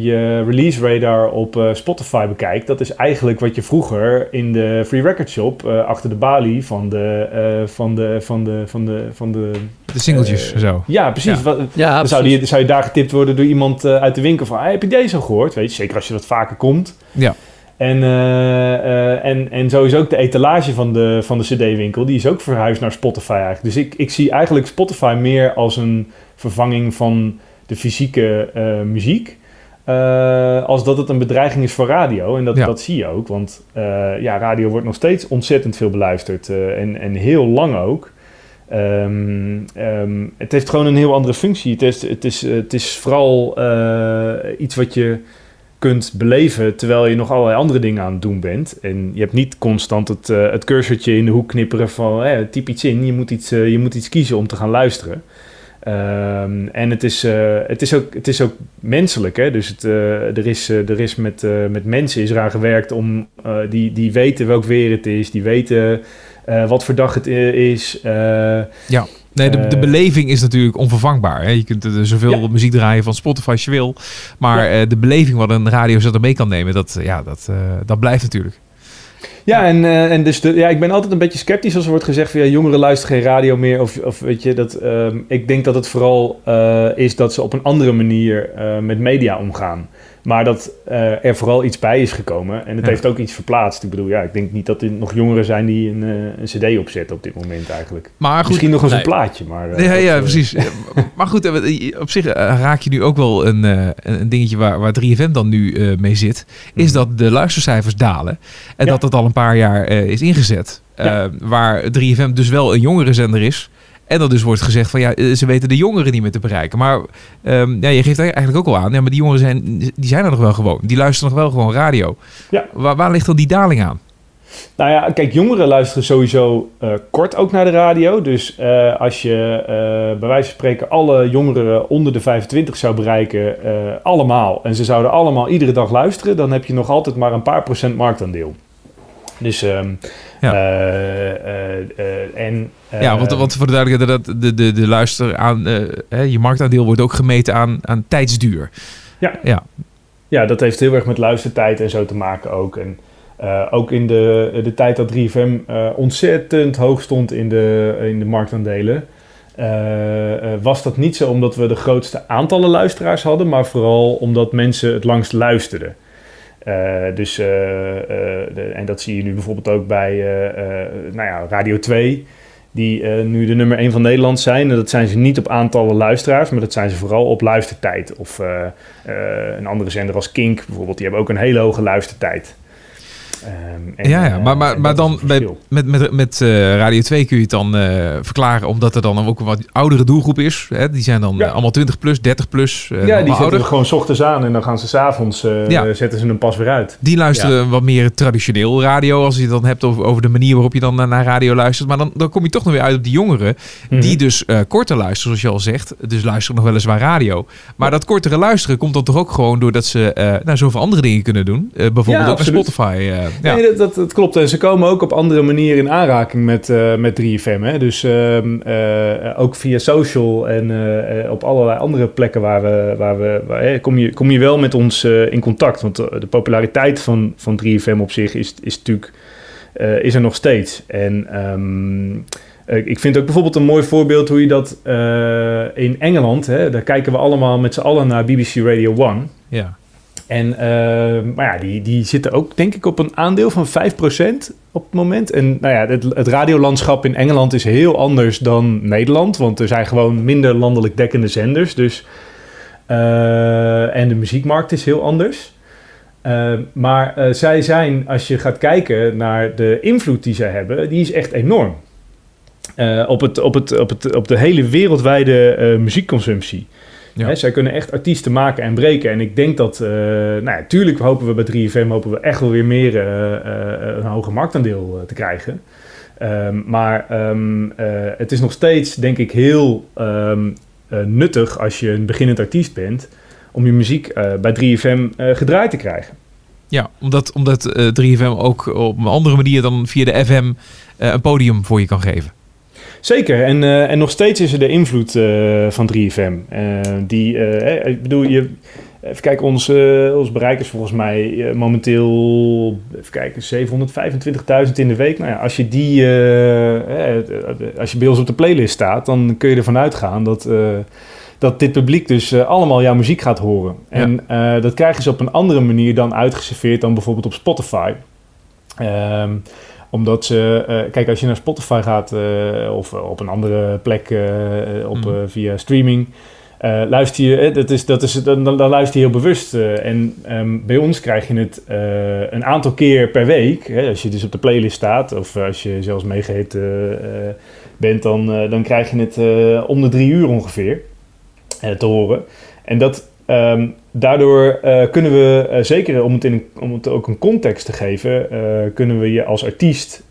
je release radar op uh, Spotify bekijkt, dat is eigenlijk wat je vroeger in de Free Record Shop uh, achter de balie van de, van de, van de, van de, van de... De singeltjes zo. Ja, precies. Ja. Wat, ja, dan Zou, die, zou je daar getipt worden door iemand uit de winkel van, hey, heb je deze al gehoord? Weet je, zeker als je dat vaker komt. Ja. En, uh, uh, en, en sowieso ook de etalage van de, van de CD-winkel, die is ook verhuisd naar Spotify eigenlijk. Dus ik, ik zie eigenlijk Spotify meer als een vervanging van de fysieke uh, muziek. als dat het een bedreiging is voor radio. En dat, ja. dat zie je ook. Want ja, radio wordt nog steeds ontzettend veel beluisterd. en, en heel lang ook. Um, um, het heeft gewoon een heel andere functie. Het is, het is, het is vooral iets wat je kunt beleven terwijl je nog allerlei andere dingen aan het doen bent. En je hebt niet constant het, uh, het cursortje in de hoek knipperen van eh, typ iets in, je moet iets, uh, je moet iets kiezen om te gaan luisteren. Um, en het is, uh, het, is ook, het is ook menselijk. Hè? Dus het, uh, er is, uh, er is met, met mensen is eraan gewerkt om die, die weten welk weer het is, die weten wat voor dag het is. ja. Nee, de, de beleving is natuurlijk onvervangbaar. Hè? Je kunt er zoveel ja. muziek draaien van Spotify als je wil. Maar ja. de beleving wat een radiozender mee kan nemen, dat, ja, dat, dat blijft natuurlijk. Ja, en, uh, en dus de, ja, ik ben altijd een beetje sceptisch als er wordt gezegd van jongeren luisteren geen radio meer. Of, of weet je, dat, um, ik denk dat het vooral uh, is dat ze op een andere manier uh, met media omgaan. Maar dat uh, er vooral iets bij is gekomen. En het ja. heeft ook iets verplaatst. Ik bedoel, ja, ik denk niet dat er nog jongeren zijn die een, uh, een cd opzetten op dit moment eigenlijk. Maar goed, Misschien nog eens nee. een plaatje. Maar, uh, ja, dat, ja, precies. maar goed, op zich raak je nu ook wel een, een dingetje waar, waar 3FM dan nu mee zit. Is mm. dat de luistercijfers dalen. En ja. dat dat al een paar jaar is ingezet. Ja. waar 3FM dus wel een jongere zender is. En dat dus wordt gezegd van ja, ze weten de jongeren niet meer te bereiken. Maar um, ja, je geeft eigenlijk ook al aan, ja, maar die jongeren zijn, die zijn er nog wel gewoon. Die luisteren nog wel gewoon radio. Ja. Waar, waar ligt dan die daling aan? Nou ja, kijk, jongeren luisteren sowieso uh, kort ook naar de radio. Dus uh, als je uh, bij wijze van spreken alle jongeren onder de 25 zou bereiken, allemaal, en ze zouden allemaal iedere dag luisteren, dan heb je nog altijd maar een paar procent marktaandeel. Dus, um, ja. En, ja, want, want voor de duidelijkheid, dat de, de, de luister aan, je marktaandeel wordt ook gemeten aan, aan tijdsduur. Ja. ja. Ja, dat heeft heel erg met luistertijd en zo te maken ook. En uh, ook in de, de tijd dat 3FM uh, ontzettend hoog stond in de, in de marktaandelen, uh, was dat niet zo omdat we de grootste aantallen luisteraars hadden, maar vooral omdat mensen het langst luisterden. Dus, de, en dat zie je nu bijvoorbeeld ook bij nou ja, Radio 2 die nu de nummer 1 van Nederland zijn. En dat zijn ze niet op aantallen luisteraars, maar dat zijn ze vooral op luistertijd. Of een andere zender als Kink bijvoorbeeld, die hebben ook een hele hoge luistertijd. Um, en, ja, ja, maar, maar, maar dan bij, met, met, met uh, Radio 2 kun je het dan uh, verklaren, omdat er dan ook een wat oudere doelgroep is. Hè? Die zijn dan ja. allemaal 20 plus, 30 plus. Uh, ja, die zetten ouder. we gewoon s ochtends aan en dan gaan ze s'avonds, ja. zetten ze hem pas weer uit. Die luisteren wat meer traditioneel radio, als je het dan hebt over, over de manier waarop je dan naar radio luistert. Maar dan, dan kom je toch nog weer uit op die jongeren, -hmm. die dus korter luisteren, zoals je al zegt. Dus luisteren nog weliswaar radio. Maar dat kortere luisteren komt dan toch ook gewoon doordat ze nou, zoveel andere dingen kunnen doen. bijvoorbeeld ook naar Spotify. Ja. Nee, dat, dat, klopt. En ze komen ook op andere manieren in aanraking met, uh, met 3FM. Hè? Dus uh, uh, ook via social en eh, op allerlei andere plekken waar we, waar we waar, kom, je, kom je wel met ons in contact. Want de populariteit van, van 3FM op zich is, is natuurlijk is er nog steeds. En um, ik vind ook bijvoorbeeld een mooi voorbeeld hoe je dat in Engeland, hè, daar kijken we allemaal met z'n allen naar BBC Radio 1. Ja. En, uh, maar ja, die, die zitten ook denk ik op een aandeel van 5% op het moment. En nou ja, het, het radiolandschap in Engeland is heel anders dan Nederland. Want er zijn gewoon minder landelijk dekkende zenders. Dus, uh, en de muziekmarkt is heel anders. Uh, maar uh, zij zijn, als je gaat kijken naar de invloed die zij hebben, die is echt enorm. Uh, op, het, op, het, op, het, op de hele wereldwijde muziekconsumptie. Ja. Hè, zij kunnen echt artiesten maken en breken. En ik denk dat, uh, nou ja, tuurlijk hopen we bij 3FM hopen we echt wel weer meer uh, uh, een hoger marktaandeel te krijgen. Um, maar um, het is nog steeds, denk ik, heel um, nuttig als je een beginnend artiest bent, om je muziek bij 3FM gedraaid te krijgen. Ja, omdat, omdat 3FM ook op een andere manier dan via de FM een podium voor je kan geven. Zeker, en, uh, en nog steeds is er de invloed uh, van 3FM. Uh, die, ik bedoel, je, even kijken, ons, ons bereik is volgens mij momenteel, even kijken, 725.000 in de week. Nou ja, als je die, als je bij ons op de playlist staat, dan kun je ervan uitgaan dat dat dit publiek dus uh, allemaal jouw muziek gaat horen. Ja. En uh, dat krijgen ze op een andere manier dan uitgeserveerd dan bijvoorbeeld op Spotify. Um, omdat ze, uh, kijk, als je naar Spotify gaat uh, of op een andere plek op, mm. via streaming, luister je, dat is, dat is, dan, dan, luister je heel bewust. en um, bij ons krijg je het een aantal keer per week. Hè, als je dus op de playlist staat of als je zelfs meegeheten bent, dan, dan krijg je het om de drie uur ongeveer te horen. En dat, Um, daardoor uh, kunnen we, uh, zeker om het, in, om het ook een context te geven, uh, kunnen we je als artiest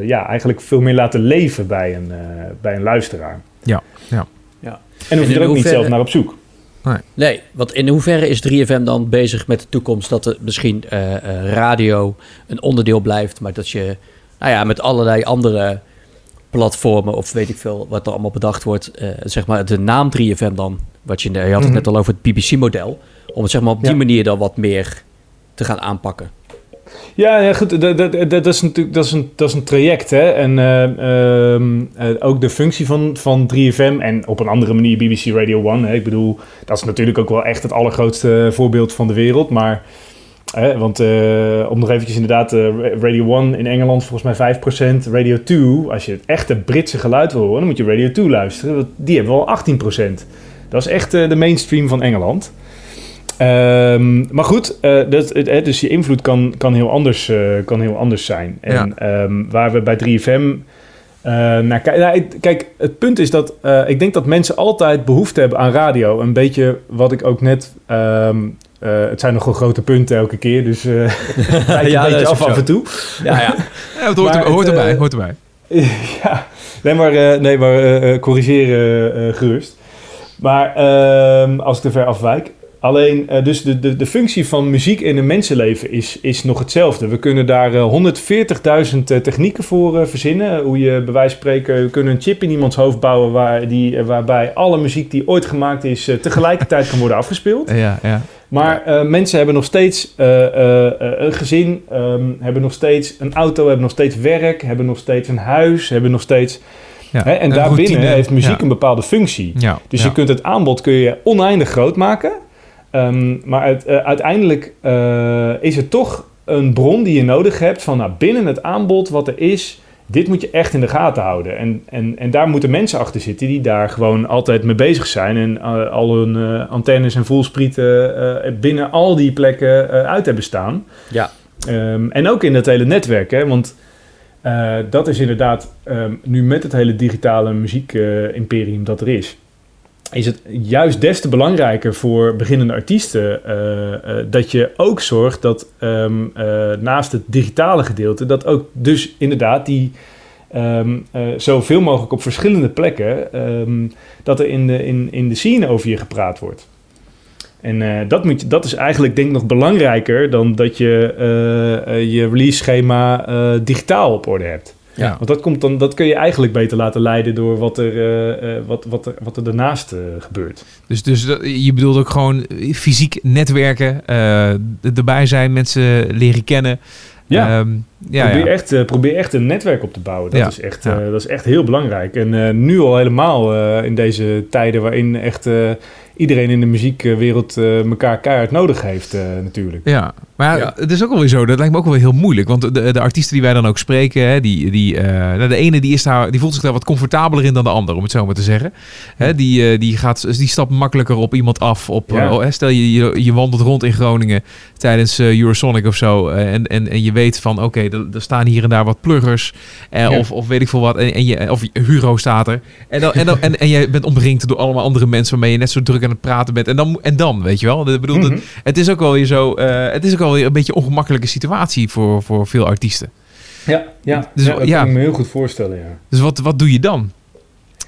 ja, eigenlijk veel meer laten leven bij een, bij een luisteraar. Ja, ja. ja. En hoef je er ook niet zelf naar op zoek. Nee. nee, want in hoeverre is 3FM dan bezig met de toekomst dat er misschien radio een onderdeel blijft, maar dat je nou ja, met allerlei andere platformen of weet ik veel wat er allemaal bedacht wordt, zeg maar de naam 3FM dan wat je, je had het mhm. net al over het BBC-model. Om het zeg maar op die manier dan wat meer te gaan aanpakken. Ja, ja goed, dat, dat, dat, is natuurlijk dat is een, dat is een traject. Hè? En uh, uh, ook de functie van, van 3FM en op een andere manier BBC Radio 1. Hè? Ik bedoel, dat is natuurlijk ook wel echt het allergrootste voorbeeld van de wereld. Maar, hè, want uh, om nog eventjes inderdaad, Radio 1 in Engeland volgens mij 5%. Radio 2, als je het echte Britse geluid wil horen, dan moet je Radio 2 luisteren. Want die hebben wel 18%. Dat is echt uh, de mainstream van Engeland. Um, maar goed, uh, dat, dus je invloed kan, kan, heel, anders, kan heel anders zijn. En ja. um, waar we bij 3FM naar kijken... Nou, kijk, het punt is dat ik denk dat mensen altijd behoefte hebben aan radio. Een beetje wat ik ook net um, het zijn nogal grote punten elke keer, dus uh, lijkt Ja, een beetje af af en toe. Ja, ja. Ja, het hoort, Maar er- hoort het, erbij, eh, hoort erbij. ja, nee, maar, eh, nee, maar eh, eh, corrigeren eh, gerust. Maar ehm, als ik te ver afwijk. Alleen, eh, dus de, de, de functie van muziek in een mensenleven is, is nog hetzelfde. We kunnen daar eh, 140.000 eh, technieken voor eh, verzinnen. Hoe je bij wijze van spreken, we kunnen een chip in iemands hoofd bouwen... Waar die, eh, waarbij alle muziek die ooit gemaakt is eh, tegelijkertijd kan worden afgespeeld. Ja, ja. Maar eh, mensen hebben nog steeds eh, eh, een gezin, ehm, hebben nog steeds een auto, hebben nog steeds werk, hebben nog steeds een huis, hebben nog steeds... ja. Hè, en daarbinnen routine. heeft muziek ja. een bepaalde functie. Dus je kunt het aanbod kun je oneindig groot maken. Ehm, maar uit- uiteindelijk is het toch een bron die je nodig hebt van nou, binnen het aanbod wat er is, dit moet je echt in de gaten houden. En, en, en daar moeten mensen achter zitten die daar gewoon altijd mee bezig zijn en eh, al hun eh, antennes en voelsprieten eh, binnen al die plekken uit hebben staan. Ja. Ehm, en ook in het hele netwerk, hè, want dat is inderdaad ehm, nu met het hele digitale muziek-imperium dat er is, is het juist des te belangrijker voor beginnende artiesten eh, eh, dat je ook zorgt dat ehm, eh, naast het digitale gedeelte, dat ook dus inderdaad die ehm, eh, zoveel mogelijk op verschillende plekken, ehm, dat er in de, in, in de scene over je gepraat wordt. En dat, moet je, dat is eigenlijk denk ik nog belangrijker dan dat je je release schema digitaal op orde hebt. Ja. Want dat, komt dan, dat kun je eigenlijk beter laten leiden door wat er, eh, eh, wat, wat er, wat er daarnaast eh, gebeurt. Dus, dus dat- je bedoelt ook gewoon fysiek netwerken, erbij zijn, mensen leren kennen. Ja. Ehm, ja, probeer, ja. Echt, probeer echt een netwerk op te bouwen. Dat, Ja, is, echt, dat is echt heel belangrijk. En nu al helemaal in deze tijden waarin echt iedereen in de muziekwereld eh, elkaar keihard nodig heeft eh, natuurlijk. Ja, maar ja, het is ook wel weer zo. Dat lijkt me ook wel heel moeilijk. Want de, de artiesten die wij dan ook spreken, hè, die, die, eh, nou, de ene die, is daar, die voelt zich daar wat comfortabeler in dan de ander, om het zo maar te zeggen. Hè, die, eh, die, gaat, die stapt makkelijker op iemand af. Op, Ja. oh, hè, stel je, je, je wandelt rond in Groningen tijdens eh, Eurosonic of zo. en, en, en je weet van, oké, er, er staan hier en daar wat pluggers. eh, Ja. of, of weet ik veel wat. En, en je, of Huro staat er. En, dan, en, dan, en, en jij bent omringd door allemaal andere mensen waarmee je net zo druk aan het praten bent. En dan, en dan weet je wel. Ik bedoel, dat- Mhm. het is ook wel weer zo. eh, het is ook wel weer een beetje een ongemakkelijke situatie voor, voor veel artiesten. Ja, ja, Dus, ja, dat ja. kan ik me heel goed voorstellen. Ja. Dus wat, wat doe je dan?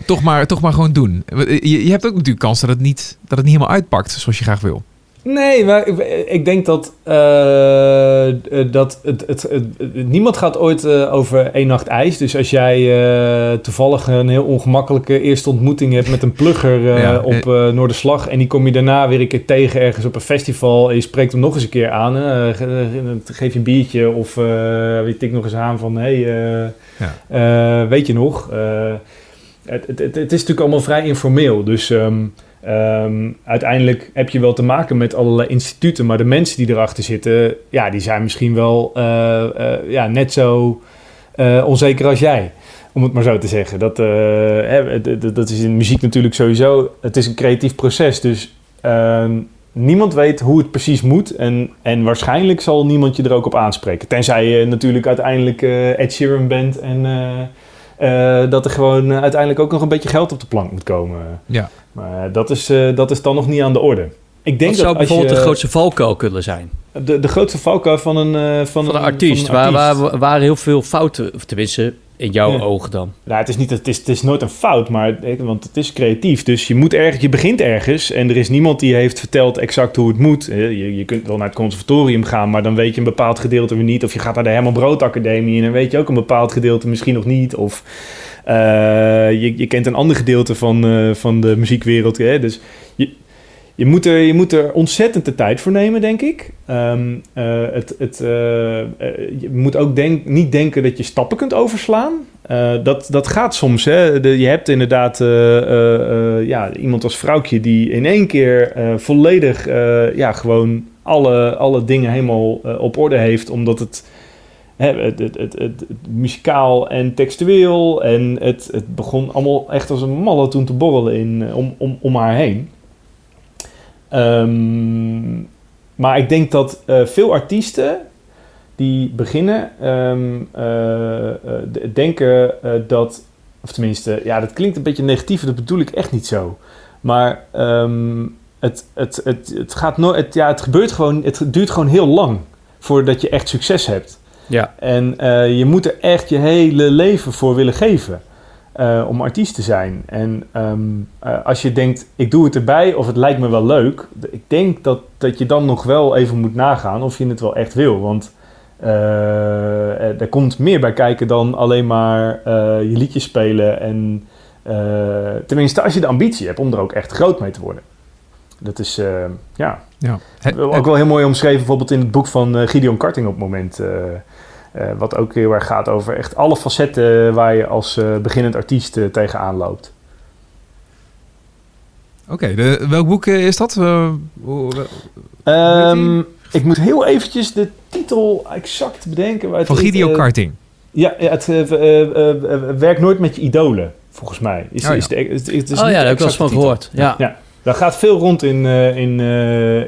Toch maar, toch maar gewoon doen. Je, je hebt ook natuurlijk kans dat het, niet, dat het niet helemaal uitpakt zoals je graag wil. Nee, maar ik, ik denk dat, eh, eh, dat het, het, niemand gaat ooit eh, over één nacht ijs. Dus als jij toevallig een heel ongemakkelijke eerste ontmoeting hebt met een plugger Ja, op Noorderslag... en die kom je daarna weer een keer tegen ergens op een festival... en je spreekt hem nog eens een keer aan, ge- ge- geef je een biertje of weet ik nog eens aan van... hey, eh, eh, weet je nog... het, het, het, het is natuurlijk allemaal vrij informeel, dus... ehm, Ehm, uiteindelijk heb je wel te maken met allerlei instituten, maar de mensen die erachter zitten, ja, die zijn misschien wel eh, eh, ja, net zo eh, onzeker als jij. Om het maar zo te zeggen. Dat, dat is in muziek natuurlijk sowieso. Het is een creatief proces. Dus ehm, niemand weet hoe het precies moet. En, en waarschijnlijk zal niemand je er ook op aanspreken. Tenzij je natuurlijk uiteindelijk Ed Sheeran bent. En dat er gewoon uiteindelijk ook nog een beetje geld op de plank moet komen. Ja. Maar dat is, eh, dat is dan nog niet aan de orde. Ik denk Wat zou dat als bijvoorbeeld je, de grootste valkuil kunnen zijn? de, de grootste valkuil van een, eh, van Van een artiest. van Waar, een artiest. waar waren heel veel fouten, of tenminste in jouw Ja. ogen dan. Nou, het is, niet, het, is, het is nooit een fout, maar, want het is creatief. Dus je, moet ergens, je begint ergens en er is niemand die heeft verteld exact hoe het moet. Eh, Je, je kunt wel naar het conservatorium gaan, maar dan weet je een bepaald gedeelte weer niet. Of je gaat naar de Herman Brood Academie en dan weet je ook een bepaald gedeelte misschien nog niet. Of je, je kent een ander gedeelte van, eh, van de muziekwereld. Hè? Dus je, je, moet er, je moet er ontzettend de tijd voor nemen, denk ik. Ehm, eh, het, het, eh, eh, je moet ook denk, niet denken dat je stappen kunt overslaan. Eh, dat, dat gaat soms. Hè. Je hebt inderdaad eh, eh, eh, ja, iemand als vrouwtje die in één keer eh, volledig eh, ja, gewoon alle, alle dingen helemaal eh, op orde heeft. Omdat het, het, het, het, het- muzikaal en textueel en het, het begon allemaal echt als een malle toen te borrelen in, eh, om, om, om haar heen. Ehm, maar ik denk dat eh, veel artiesten die beginnen ehm, eh, denken dat, of tenminste, ja, dat klinkt een beetje negatief, dat bedoel ik echt niet zo. Maar ehm, het het, het, het, gaat nooit, het, ja, het gebeurt gewoon, het duurt gewoon heel lang voordat je echt succes hebt. Ja. En eh, je moet er echt je hele leven voor willen geven eh, om artiest te zijn. En ehm, eh, als je denkt, ik doe het erbij of het lijkt me wel leuk, ik denk dat, dat je dan nog wel even moet nagaan of je het wel echt wil. Want er komt meer bij kijken dan alleen maar je liedjes spelen. En tenminste, als je de ambitie hebt om er ook echt groot mee te worden. Dat is, ja, ja. ook wel heel mooi omschreven, bijvoorbeeld in het boek van Gideon Karting op het moment. Uh, wat ook heel erg gaat over echt alle facetten waar je als uh, beginnend artiest uh, tegenaan loopt. Oké, okay, welk boek is dat? Um, ik moet heel eventjes de titel exact bedenken. Van Gideon Karting? Ja, het werkt nooit met je idolen, volgens mij. Is, oh, ja. is de, is, is, oh ja, daar heb ik wel eens van gehoord. Ja. ja. Daar gaat veel rond in, in,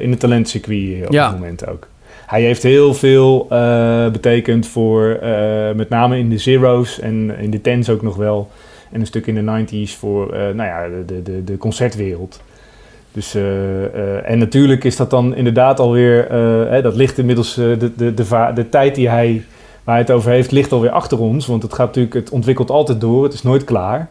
in het talentcircuit op ja. het moment ook hij heeft heel veel uh, betekend voor, uh, met name in de zeros en in de tens ook nog wel. En een stuk in de 90s voor uh, nou ja, de, de, de concertwereld. Dus, en natuurlijk is dat dan inderdaad alweer, hè, dat ligt inmiddels, de, de, de, de tijd die hij, waar hij het over heeft, ligt alweer achter ons. Want het gaat natuurlijk, het ontwikkelt altijd door, het is nooit klaar.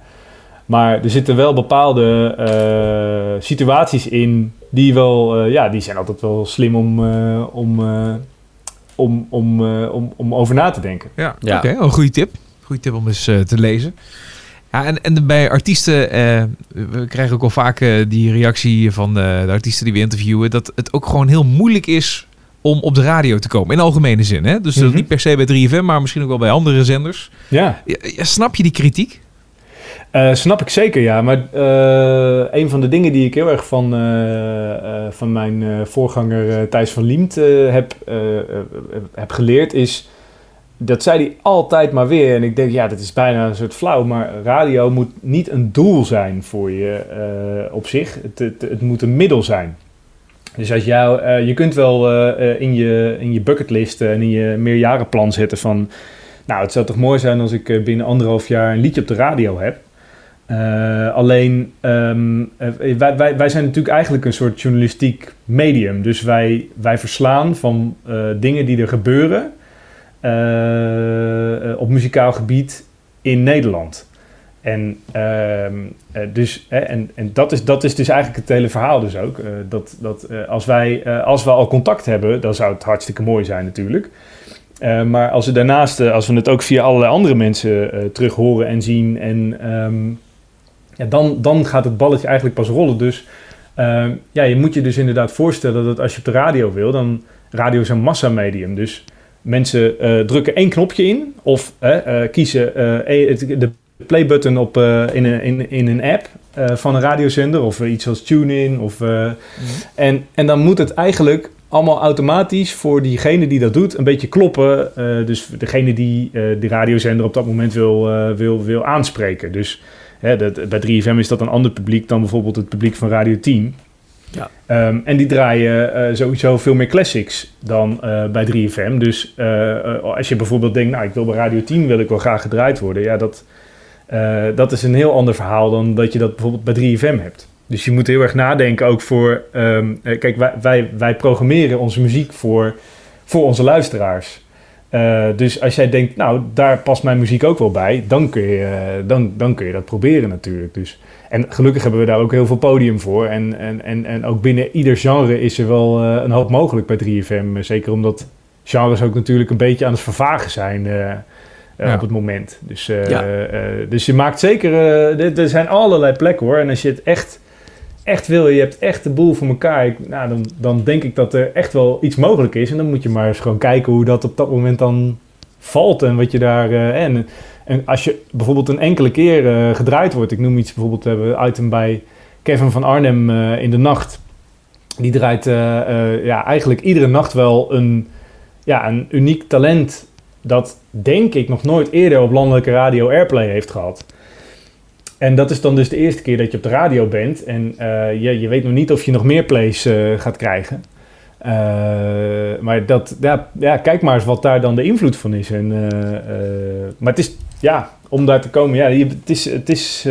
Maar er zitten wel bepaalde situaties in die wel, uh, ja, die zijn altijd wel slim om, uh, om, uh, om, om, om, om over na te denken. Ja, ja. oké, okay, een goede tip. Goede tip om eens te lezen. Ja, en, en bij artiesten, we krijgen ook al vaak die reactie van de, de, artiesten die we interviewen, dat het ook gewoon heel moeilijk is om op de radio te komen. In algemene zin, hè? Dus mm -hmm. niet per se bij 3FM, maar misschien ook wel bij andere zenders. Ja. ja snap je die kritiek? Uh, snap ik zeker, ja. Maar uh, een van de dingen die ik heel erg van, uh, van mijn voorganger Thijs van Liemt heb, heb geleerd is... Dat zei hij altijd maar weer. En ik denk, ja, dat is bijna een soort flauw. Maar radio moet niet een doel zijn voor je op zich. Het, het, het, moet een middel zijn. Dus als jou, je kunt wel in, je, in je bucketlist en in je meerjarenplan zetten van... Nou, het zou toch mooi zijn als ik binnen anderhalf jaar een liedje op de radio heb. Uh, alleen, um, wij, wij, wij zijn natuurlijk eigenlijk een soort journalistiek medium. Dus wij, wij verslaan van uh, dingen die er gebeuren op muzikaal gebied in Nederland. En, ehm, dus, en, en dat, is, dat is dus eigenlijk het hele verhaal dus ook. dat dat als, wij, als we al contact hebben, dan zou het hartstikke mooi zijn natuurlijk. maar als we daarnaast, als we het ook via allerlei andere mensen terug horen en zien en... Um, ja, dan, dan gaat het balletje eigenlijk pas rollen. Dus uh, ja, je moet je dus inderdaad voorstellen dat als je op de radio wil, dan radio is een massamedium. Dus mensen uh, drukken één knopje in of uh, kiezen e-, de playbutton op, in, een, in, in een app van een radiozender of iets als TuneIn. Of, mm. en, en dan moet het eigenlijk allemaal automatisch voor diegene die dat doet een beetje kloppen. dus degene die de radiozender op dat moment wil, wil, wil aanspreken. Dus Hè, dat, bij 3FM is dat een ander publiek dan bijvoorbeeld het publiek van Radio 10. Ja. Um, en die draaien uh, sowieso veel meer classics dan uh, bij 3FM. Dus uh, als je bijvoorbeeld denkt, nou ik wil bij Radio 10 wil ik wel graag gedraaid worden. Ja, dat, dat is een heel ander verhaal dan dat je dat bijvoorbeeld bij 3FM hebt. Dus je moet heel erg nadenken ook voor... Um, kijk, wij, wij, wij programmeren onze muziek voor, voor onze luisteraars. Uh, dus als jij denkt, nou, daar past mijn muziek ook wel bij, dan kun je, uh, dan, dan kun je dat proberen natuurlijk. Dus, en gelukkig hebben we daar ook heel veel podium voor. En, en, en, en ook binnen ieder genre is er wel uh, een hoop mogelijk bij 3FM. Zeker omdat genres ook natuurlijk een beetje aan het vervagen zijn ja. op het moment. Dus, ja. dus je maakt zeker, er zijn allerlei plekken hoor. En als je het echt echt wil, je hebt echt de boel voor elkaar, nou, dan, dan denk ik dat er echt wel iets mogelijk is. En dan moet je maar eens gewoon kijken hoe dat op dat moment dan valt en wat je daar. Uh, en, als je bijvoorbeeld een enkele keer uh, gedraaid wordt, ik noem iets bijvoorbeeld, we hebben item bij Kevin van Arnhem uh, in de nacht. Die draait ja, eigenlijk iedere nacht wel een, ja, een uniek talent dat denk ik nog nooit eerder op landelijke radio airplay heeft gehad. En dat is dan dus de eerste keer dat je op de radio bent. En uh, je, je weet nog niet of je nog meer plays uh, gaat krijgen. Uh, maar dat, ja, ja, kijk maar eens wat daar dan de invloed van is. En, maar het is, ja, om daar te komen, ja, het is, het is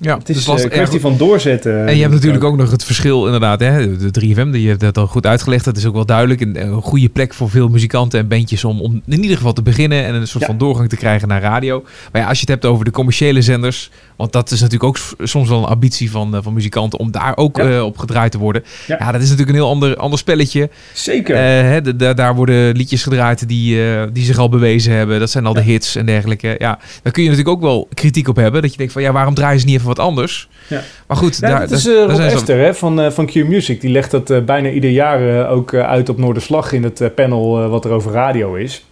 Ja, Het is dus eh, een kwestie van doorzetten. En je hebt natuurlijk ook nog het verschil inderdaad, hè, de 3FM, die heeft dat al goed uitgelegd. Dat is ook wel duidelijk. Een, een goede plek voor veel muzikanten en bandjes om, om in ieder geval te beginnen en een soort Ja. van doorgang te krijgen naar radio. Maar ja, als je het hebt over de commerciële zenders, want dat is natuurlijk ook soms wel een ambitie van, eh, van muzikanten om daar ook Ja. eh, op gedraaid te worden. Ja. Ja. dat is natuurlijk een heel ander, ander spelletje. Zeker. Eh, hè, de- de- daar worden liedjes gedraaid die, die zich al bewezen hebben. Dat zijn al de hits en dergelijke. Ja, daar kun je natuurlijk ook wel kritiek op hebben. Dat je denkt van ja, waarom draaien ze niet even wat anders? Ja. Maar goed, daar, dat is daar Rob zijn ze- Ester hè, van, van Q Music. Die legt dat bijna ieder jaar ook uit op Noorderslag in het panel wat er over radio is.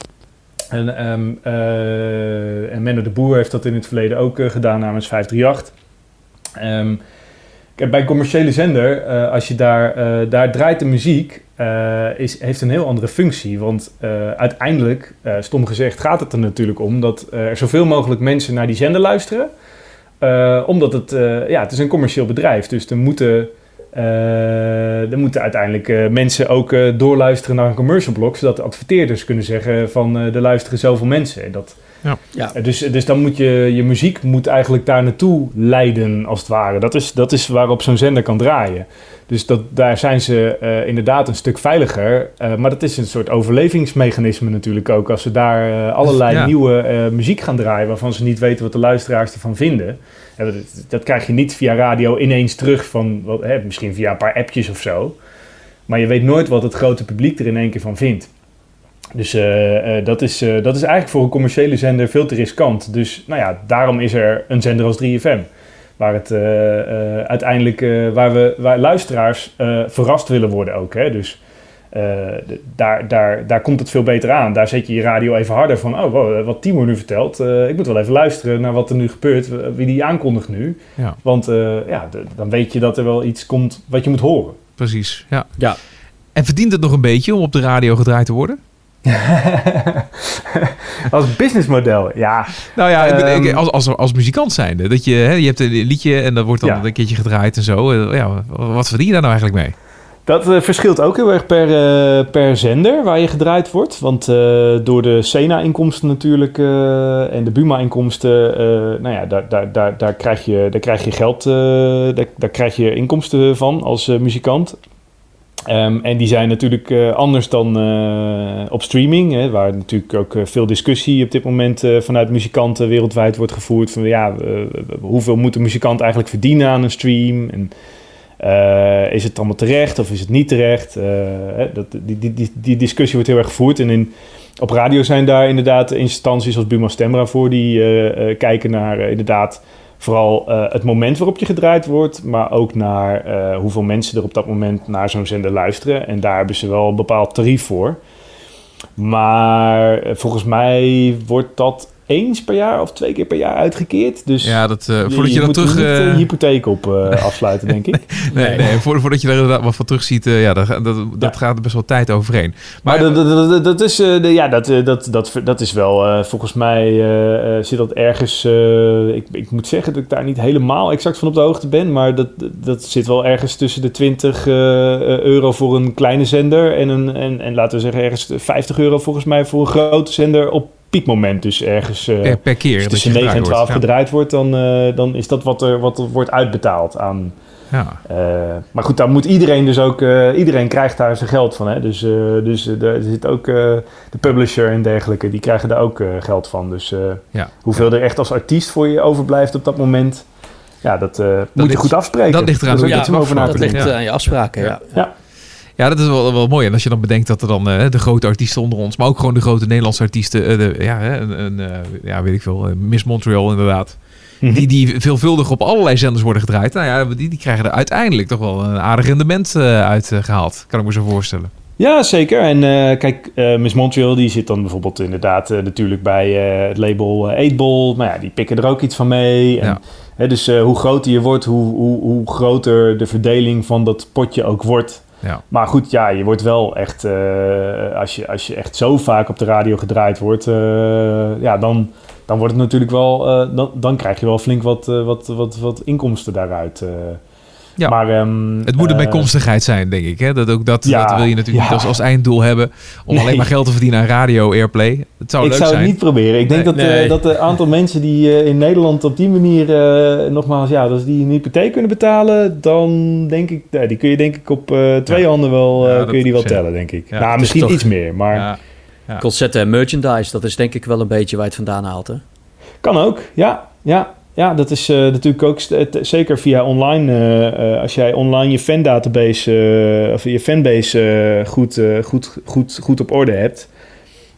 En, ehm, eh, en Menno de Boer heeft dat in het verleden ook eh, gedaan namens 538. Ehm, kijk, bij een commerciële zender, eh, als je daar, daar draait de muziek, is, heeft een heel andere functie. Want uiteindelijk, stom gezegd, gaat het er natuurlijk om dat er zoveel mogelijk mensen naar die zender luisteren. Omdat het, ja, het is een commercieel bedrijf. Dus er moeten, eh, er moeten uiteindelijk eh, mensen ook eh, doorluisteren naar een commercial blok. Zodat de adverteerders kunnen zeggen van eh er luisteren zoveel mensen. En Dat, Ja. dus, dus dan moet je, je muziek moet eigenlijk daar naartoe leiden als het ware. Dat is, dat is waarop zo'n zender kan draaien. Dus dat, daar zijn ze eh, inderdaad een stuk veiliger. Eh, maar dat is een soort overlevingsmechanisme natuurlijk ook. Als ze daar allerlei Ja. nieuwe eh, muziek gaan draaien... waarvan ze niet weten wat de luisteraars ervan vinden. Dat, dat krijg je niet via radio ineens terug van... Wat, hè, misschien via een paar appjes of zo. Maar je weet nooit wat het grote publiek er in één keer van vindt. Dus eh, eh, dat, is, eh, dat is eigenlijk voor een commerciële zender veel te riskant. Dus nou ja, daarom is er een zender als 3FM. Waar het uiteindelijk, waar, we, waar luisteraars verrast willen worden ook. Hè? Dus de- daar, daar, daar komt het veel beter aan. Daar zet je je radio even harder van, oh, wow, wat Timo nu vertelt. eh, ik moet wel even luisteren naar wat er nu gebeurt, wie die aankondigt nu. Ja, Want eh, ja, de- dan weet je dat er wel iets komt wat je moet horen. precies. Ja. Ja. En verdient het nog een beetje om op de radio gedraaid te worden? als businessmodel, ja. Nou ja, Ehm. als, als, als muzikant zijnde. Dat je, hè, je hebt een liedje en dat wordt dan Ja. een keertje gedraaid en zo. Eh, Ja, wat verdien je daar nou eigenlijk mee? Dat eh, verschilt ook heel erg per, eh, per zender waar je gedraaid wordt. Want eh, door de Sena-inkomsten natuurlijk en de Buma-inkomsten, nou ja, daar, daar, daar, daar, krijg je, daar krijg je geld, daar, daar krijg je inkomsten van als muzikant. Ehm, en die zijn natuurlijk anders dan op streaming, hè, waar natuurlijk ook veel discussie op dit moment vanuit muzikanten wereldwijd wordt gevoerd. Van ja, hoeveel moet een muzikant eigenlijk verdienen aan een stream? En, eh, is het allemaal terecht of is het niet terecht? Eh, dat, die, die, die, die discussie wordt heel erg gevoerd. En in, op radio zijn daar inderdaad instanties als Buma Stemra voor... die eh, kijken naar inderdaad vooral het moment waarop je gedraaid wordt... maar ook naar hoeveel mensen er op dat moment naar zo'n zender luisteren. En daar hebben ze wel een bepaald tarief voor. Maar volgens mij wordt dat eens per jaar of twee keer per jaar uitgekeerd. Dus Ja, dat, eh, je- voordat je, je dan moet terug... er niet je hypotheek op eh, afsluiten, denk ik. nee, nee, voor- voordat je daar inderdaad wat van terug ziet, eh, ja, dat, dat, dat Ja. gaat er best wel tijd overheen. Maar Maar, dat, dat, dat, dat is, eh, de- ja, dat, eh, dat, dat, dat is wel, eh, volgens mij zit dat ergens, eh, ik, ik moet zeggen dat ik daar niet helemaal exact van op de hoogte ben, maar dat, dat zit wel ergens tussen de 20 eh, eh, euro voor een kleine zender en, een, en, en laten we zeggen ergens 50 euro volgens mij voor een grote zender op piekmoment. Dus ergens eh, per, per keer tussen je 9 en gedraaid 12 wordt. gedraaid wordt, dan, eh, dan is dat wat er, wat er wordt uitbetaald aan... Ja. Eh, maar goed, daar moet iedereen dus ook... eh, iedereen krijgt daar zijn geld van. Hè? Dus, eh, dus daar zit ook eh, de publisher en dergelijke. Die krijgen daar ook eh, geld van. Dus eh, Ja. hoeveel er echt als artiest voor je overblijft op dat moment... Ja, dat, eh, moet je goed afspreken. dat ligt eraan Dat over na ligt Ja. aan je afspraken, ja. Ja. Dat is wel, wel mooi. En als je dan bedenkt dat er dan eh, de grote artiesten onder ons, maar ook gewoon de grote Nederlandse artiesten, eh, de, ja, een, een, eh, ja, weet ik veel, Miss Montreal inderdaad, Mhm. die, die veelvuldig op allerlei zenders worden gedraaid. Nou ja, die, die krijgen er uiteindelijk toch wel een aardig rendement uit eh, gehaald, kan ik me zo voorstellen. Ja, zeker. En kijk, eh, Miss Montreal die zit dan bijvoorbeeld inderdaad natuurlijk bij het label uh, Eatball. Maar ja, die pikken er ook iets van mee. En, Ja. hè, dus hoe groter je wordt, hoe, hoe, hoe groter de verdeling van dat potje ook wordt. Ja. Maar goed, ja, je wordt wel echt, eh, als, je, als je echt zo vaak op de radio gedraaid wordt, eh, ja, dan, dan wordt het natuurlijk wel, eh, dan, dan krijg je wel flink wat, wat, wat, wat inkomsten daaruit. Eh. Ja. Maar, ehm, Het moet een eh, bijkomstigheid zijn, denk ik. Hè? Dat, ook dat, Ja, dat wil je natuurlijk ja. niet als, als einddoel hebben. Om Nee. alleen maar geld te verdienen aan radio airplay. Het zou ik leuk zou zijn. het niet proberen. Ik denk Nee. dat, eh, Nee. dat het aantal mensen die eh, in Nederland op die manier, eh, nogmaals, ja, als die een hypotheek kunnen betalen, dan denk ik, die kun je denk ik op eh, twee Ja. handen wel, eh, Ja, dat kun je die wel tellen, denk ik. Ja, nou, het is misschien toch- iets meer, maar Ja. Ja. Concerten en merchandise, dat is denk ik wel een beetje waar je het vandaan haalt. Hè? kan ook. Ja, ja. Ja, dat is eh, natuurlijk ook het- zeker via online. eh, eh, als jij online je fandatabase eh, of je fanbase eh, goed, eh, goed, goed, goed op orde hebt,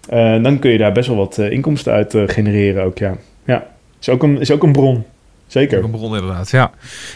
eh, dan kun je daar best wel wat eh, inkomsten uit eh, genereren ook. Ja, ja. Is, ook een, is ook een bron. Zeker. Een bron inderdaad, ja.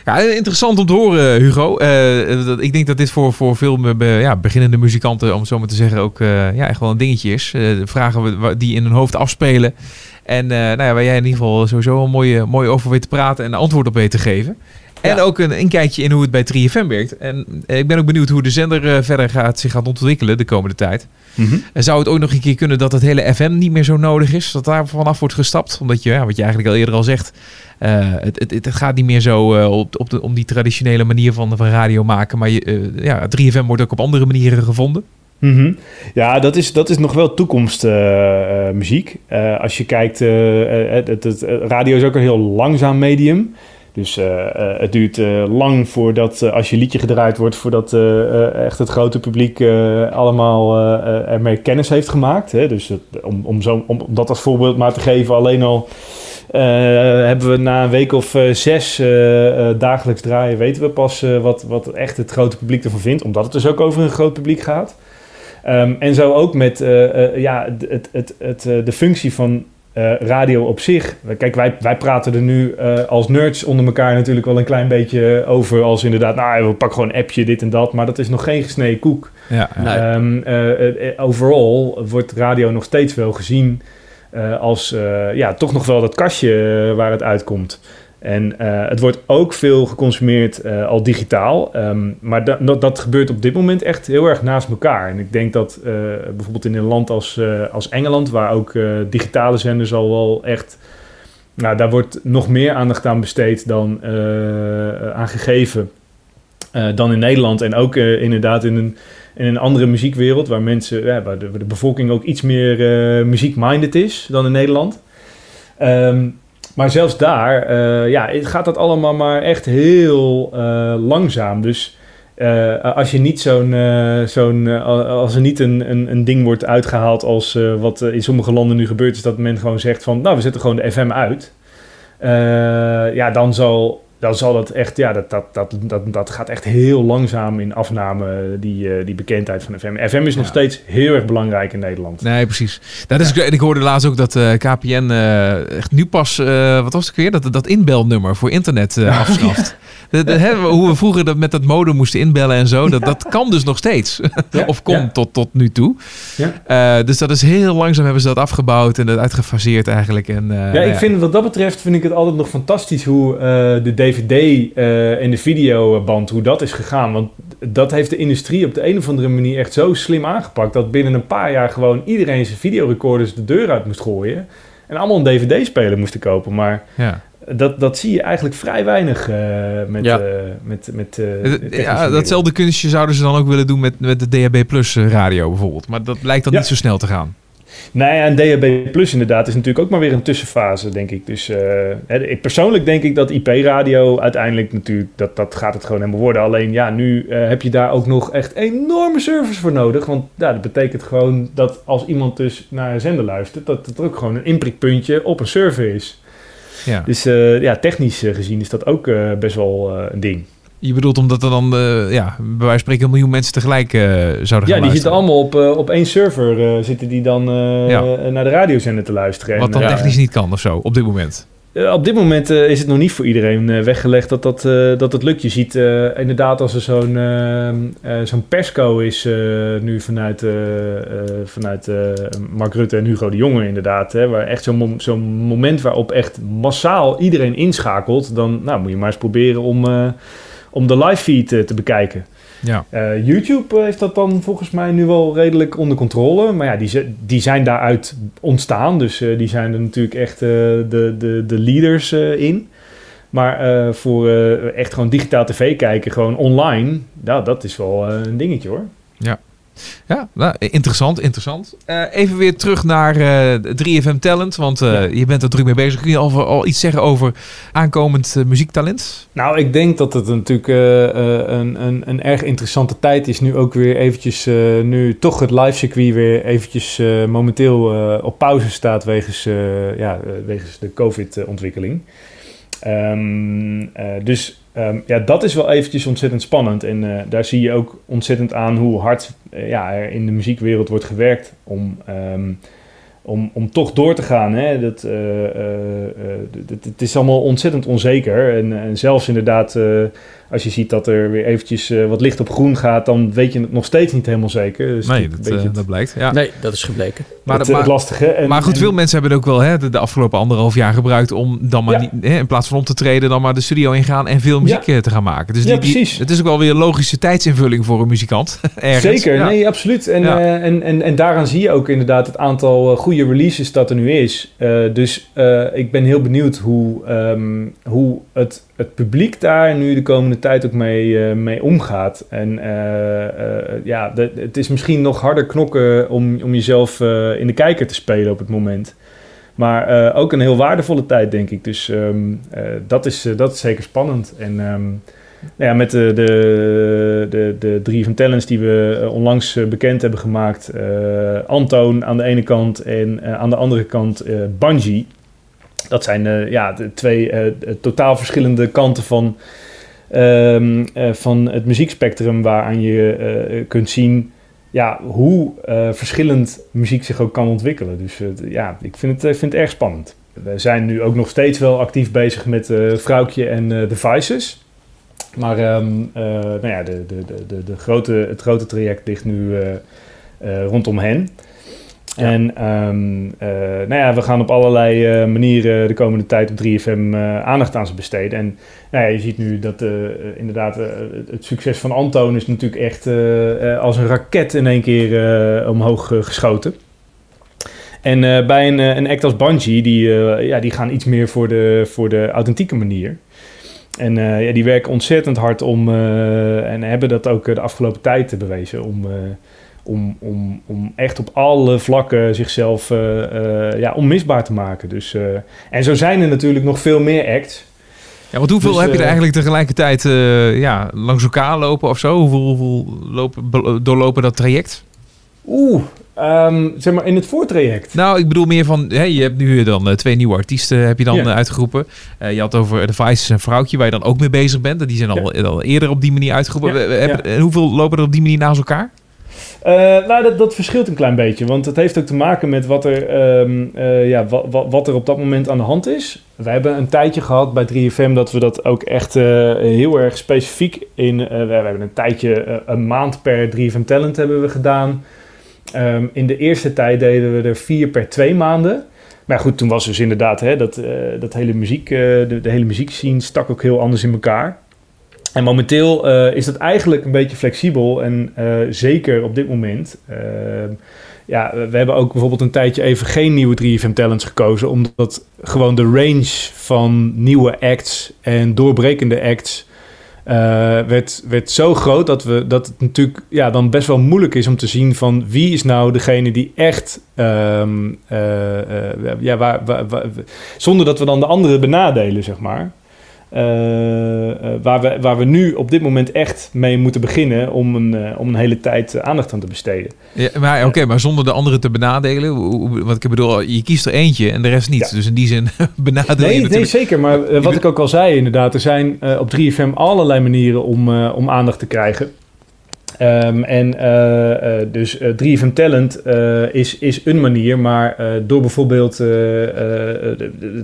ja. Interessant om te horen, Hugo. Eh, ik denk dat dit voor, voor veel ja, beginnende muzikanten, om zo maar te zeggen, ook eh, ja, echt wel een dingetje is. Eh, vragen we- die in hun hoofd afspelen. En eh, nou ja, waar jij in ieder geval sowieso een mooie, mooi over weet te praten en antwoord op weet te geven. En Ja. ook een inkijkje in hoe het bij 3FM werkt. En eh, ik ben ook benieuwd hoe de zender eh, verder gaat, zich gaat ontwikkelen de komende tijd. Mhm. En zou het ook nog een keer kunnen dat het hele FM niet meer zo nodig is? Dat daar vanaf wordt gestapt? Omdat je, ja, wat je eigenlijk al eerder al zegt, het, het, het gaat niet meer zo op, op de, om die traditionele manier van, van radio maken. Maar je, ja, 3FM wordt ook op andere manieren gevonden. Mhm. Ja, dat is, dat is nog wel toekomstmuziek. als je kijkt, eh, eh, het, het, radio is ook een heel langzaam medium. Dus eh, eh, het duurt eh, lang voordat, eh, als je liedje gedraaid wordt, voordat eh, eh, echt het grote publiek eh, allemaal eh, eh, ermee kennis heeft gemaakt. Hè? Dus om, om, zo, om, dat als voorbeeld maar te geven, alleen al eh, hebben we na een week of eh, zes eh, eh, dagelijks draaien, weten we pas eh, wat, wat echt het grote publiek ervan vindt. Omdat het dus ook over een groot publiek gaat. Ehm, en zo ook met eh, eh, ja, het, het, het, eh, de functie van eh, radio op zich. Kijk, wij, wij praten er nu eh, als nerds onder elkaar natuurlijk wel een klein beetje over. Als inderdaad, nou, we pakken gewoon een appje, dit en dat. Maar dat is nog geen gesneden koek. Ja, Nee. Ehm, eh, eh, eh, overal wordt radio nog steeds wel gezien eh, als eh, ja, toch nog wel dat kastje waar het uitkomt. En eh, het wordt ook veel geconsumeerd eh, al digitaal. Ehm, maar da- dat, dat gebeurt op dit moment echt heel erg naast elkaar. En ik denk dat eh, bijvoorbeeld in een land als, als Engeland, waar ook digitale zenders al wel echt. Nou, daar wordt nog meer aandacht aan besteed dan aan gegeven. dan in Nederland. En ook inderdaad in een, in een andere muziekwereld, waar mensen, ja, waar, de, bevolking ook iets meer muziek-minded is dan in Nederland. Ehm, maar zelfs daar eh, ja, gaat dat allemaal maar echt heel eh, langzaam. Dus eh, als je niet zo'n, als er niet een, een, een ding wordt uitgehaald als wat in sommige landen nu gebeurt, is dat men gewoon zegt van, nou, we zetten gewoon de FM uit. Ja, dan zal, dan zal dat echt, ja, dat, dat, dat, dat, dat gaat echt heel langzaam in afname, die, eh, die bekendheid van FM. FM is nog Ja. steeds heel erg belangrijk in Nederland. Nee, precies. Dat is, En ik hoorde laatst ook dat eh, KPN eh, echt nu pas, wat was het weer, dat, dat inbelnummer voor internet eh, afschaft. De, de- hè, hoe we vroeger dat met dat modem moesten inbellen en zo, dat, dat kan dus nog steeds. Ja, of ja. tot, tot nu toe. Ja. Dus dat is heel langzaam hebben ze dat afgebouwd en dat uitgefaseerd eigenlijk. En, Ja, nou ik vind wat dat betreft vind ik het altijd nog fantastisch hoe de DVD eh, en de videoband, hoe dat is gegaan. Want dat heeft de industrie op de een of andere manier echt zo slim aangepakt dat binnen een paar jaar gewoon iedereen zijn videorecorders de deur uit moest gooien. En allemaal een DVD-speler moesten kopen. Maar ja. dat, dat zie je eigenlijk vrij weinig eh, met, Ja. eh, met, met eh, Eh, Ja, datzelfde kunstje zouden ze dan ook willen doen met, met de DHB Plus eh, radio bijvoorbeeld. Maar dat lijkt dan Ja. niet zo snel te gaan. Nou ja, en DHB Plus inderdaad is natuurlijk ook maar weer een tussenfase, denk ik. Dus eh, hè, ik, persoonlijk denk ik dat IP-radio uiteindelijk natuurlijk, dat, dat gaat het gewoon helemaal worden. Alleen ja, nu eh, heb je daar ook nog echt enorme service voor nodig. Want ja, dat betekent gewoon dat als iemand dus naar een zender luistert, dat het ook gewoon een inprikpuntje op een server is. Ja. Dus eh, ja, technisch gezien is dat ook best wel een ding. Je bedoelt omdat er dan, eh, ja, bij wijze van spreken, een miljoen mensen tegelijk eh, zouden gaan Ja, die luisteren. zitten allemaal op, eh, op één server, zitten die dan Ja. naar de radiozender te luisteren. Wat En, dan technisch niet kan of zo, op dit moment. Op dit moment is het nog niet voor iedereen weggelegd dat dat, dat het lukt. Je ziet inderdaad als er zo'n eh, eh, zo'n persco is nu vanuit, vanuit Mark Rutte en Hugo de Jonge inderdaad. Hè, waar echt zo'n mom- zo'n moment waarop echt massaal iedereen inschakelt. Dan nou, moet je maar eens proberen om, om de live feed eh, te bekijken. Ja. Eh, YouTube eh, heeft dat dan volgens mij nu wel redelijk onder controle. Maar ja, die, die zijn daaruit ontstaan. Dus die zijn er natuurlijk echt de, de, de leaders in. Maar voor echt gewoon digitaal tv kijken, gewoon online, nou, dat is wel een dingetje hoor. Ja. Nou, interessant, interessant. Uh, even weer terug naar uh, 3FM Talent, want uh, je bent er druk mee bezig. Kun je al, al iets zeggen over aankomend muziektalent? Nou, ik denk dat het natuurlijk een, een, een erg interessante tijd is. Nu ook weer eventjes, nu toch het live circuit weer eventjes momenteel op pauze staat wegens, ja, wegens de COVID-ontwikkeling. Um, dus Um, ja, dat is wel eventjes ontzettend spannend. En uh, daar zie je ook ontzettend aan hoe hard uh, ja, er in de muziekwereld wordt gewerkt om, um, om, om toch door te gaan. Hè. Dat, uh, het is allemaal ontzettend onzeker. En, en zelfs inderdaad als je ziet dat er weer eventjes uh, wat licht op groen gaat, dan weet je het nog steeds niet helemaal zeker. Dus nee, dat, uh, dat, blijkt. Ja. Nee, dat is gebleken. Maar, het, maar, het lastige. En, maar goed, en, veel mensen hebben het ook wel hè, de, de, afgelopen anderhalf jaar gebruikt om dan maar ja. niet, hè, in plaats van om te treden, dan maar de studio ingaan en veel muziek ja. te gaan maken. Dus die, ja, precies. het is ook wel weer een logische tijdsinvulling voor een muzikant. Zeker, ja. nee, absoluut. En, uh, en, en, en daaraan zie je ook inderdaad het aantal goede releases dat er nu is. dus ik ben heel benieuwd hoe, um, hoe het, het publiek daar nu de komende tijd ook mee uh, mee omgaat. En uh, uh, ja, het is misschien nog harder knokken om, om jezelf in de kijker te spelen op het moment. Maar ook een heel waardevolle tijd, denk ik. Dus um, dat, is, dat is zeker spannend. En um, nou ja, met de, de, de, de drie van talents die we onlangs bekend hebben gemaakt. Antoon aan de ene kant en aan de andere kant Bungie. Dat zijn ja, de twee totaal verschillende kanten van um, uh, van het muziekspectrum waaraan je uh, kunt zien ja, hoe uh, verschillend muziek zich ook kan ontwikkelen. Dus ja, ik vind het, vind het erg spannend. We zijn nu ook nog steeds wel actief bezig met Vrouwtje en The Vices. Maar um, nou ja, de, de, de, de, grote, het grote traject ligt nu rondom hen. En um, uh, nou ja, we gaan op allerlei uh, manieren de komende tijd op 3FM uh, aandacht aan ze besteden. En nou ja, je ziet nu dat inderdaad het succes van Antoon is natuurlijk echt als een raket in één keer omhoog geschoten. En bij een, een act als Bungie, die, ja, die gaan iets meer voor de, voor de authentieke manier. En ja, die werken ontzettend hard om, en hebben dat ook de afgelopen tijd bewezen, om om, om, om echt op alle vlakken zichzelf uh, uh, ja, onmisbaar te maken. Dus, uh, en zo zijn er natuurlijk nog veel meer acts. Ja, want hoeveel dus, heb je er eigenlijk tegelijkertijd ja, langs elkaar lopen of zo? Hoeveel, hoeveel lopen, doorlopen dat traject? Oeh, um, zeg maar in het voortraject. Nou, ik bedoel meer van, hè, je hebt nu dan twee nieuwe artiesten heb je dan yeah. uitgeroepen. je had over de Vices en Vrouwtje, waar je dan ook mee bezig bent. Die zijn al, ja. al eerder op die manier uitgeroepen. Heb. Hoeveel lopen er op die manier naast elkaar? Uh, nou, dat, dat, verschilt een klein beetje. Want het heeft ook te maken met wat er, um, uh, ja, wat, er op dat moment aan de hand is. Wij hebben een tijdje gehad bij 3FM dat we dat ook echt uh, heel erg specifiek in... we hebben een tijdje, een maand per 3FM Talent hebben we gedaan. Um, in de eerste tijd deden we er vier per twee maanden. Maar goed, toen was dus inderdaad hè, dat, dat hele muziek, de, de hele muziekscene stak ook heel anders in elkaar. En momenteel uh, is dat eigenlijk een beetje flexibel en uh, zeker op dit moment. Uh, ja, we hebben ook bijvoorbeeld een tijdje even geen nieuwe 3FM Talents gekozen, omdat gewoon de range van nieuwe acts en doorbrekende acts werd, werd zo groot dat, we, dat het natuurlijk ja, dan best wel moeilijk is om te zien van wie is nou degene die echt, um, ja, zonder dat we dan de anderen benadelen, zeg maar. Uh, uh, waar, we, waar we nu op dit moment echt mee moeten beginnen om een, uh, om een hele tijd aandacht aan te besteden. Ja, maar oké, okay, maar zonder de anderen te benadelen. Want ik bedoel, je kiest er eentje en de rest niet. Ja. Dus in die zin benadelen nee, je Nee, zeker. Maar wat ik ook al zei inderdaad, er zijn op 3FM allerlei manieren om, om aandacht te krijgen. Um, en uh, uh, dus uh, 3FM Talent is, is een manier, maar door bijvoorbeeld de,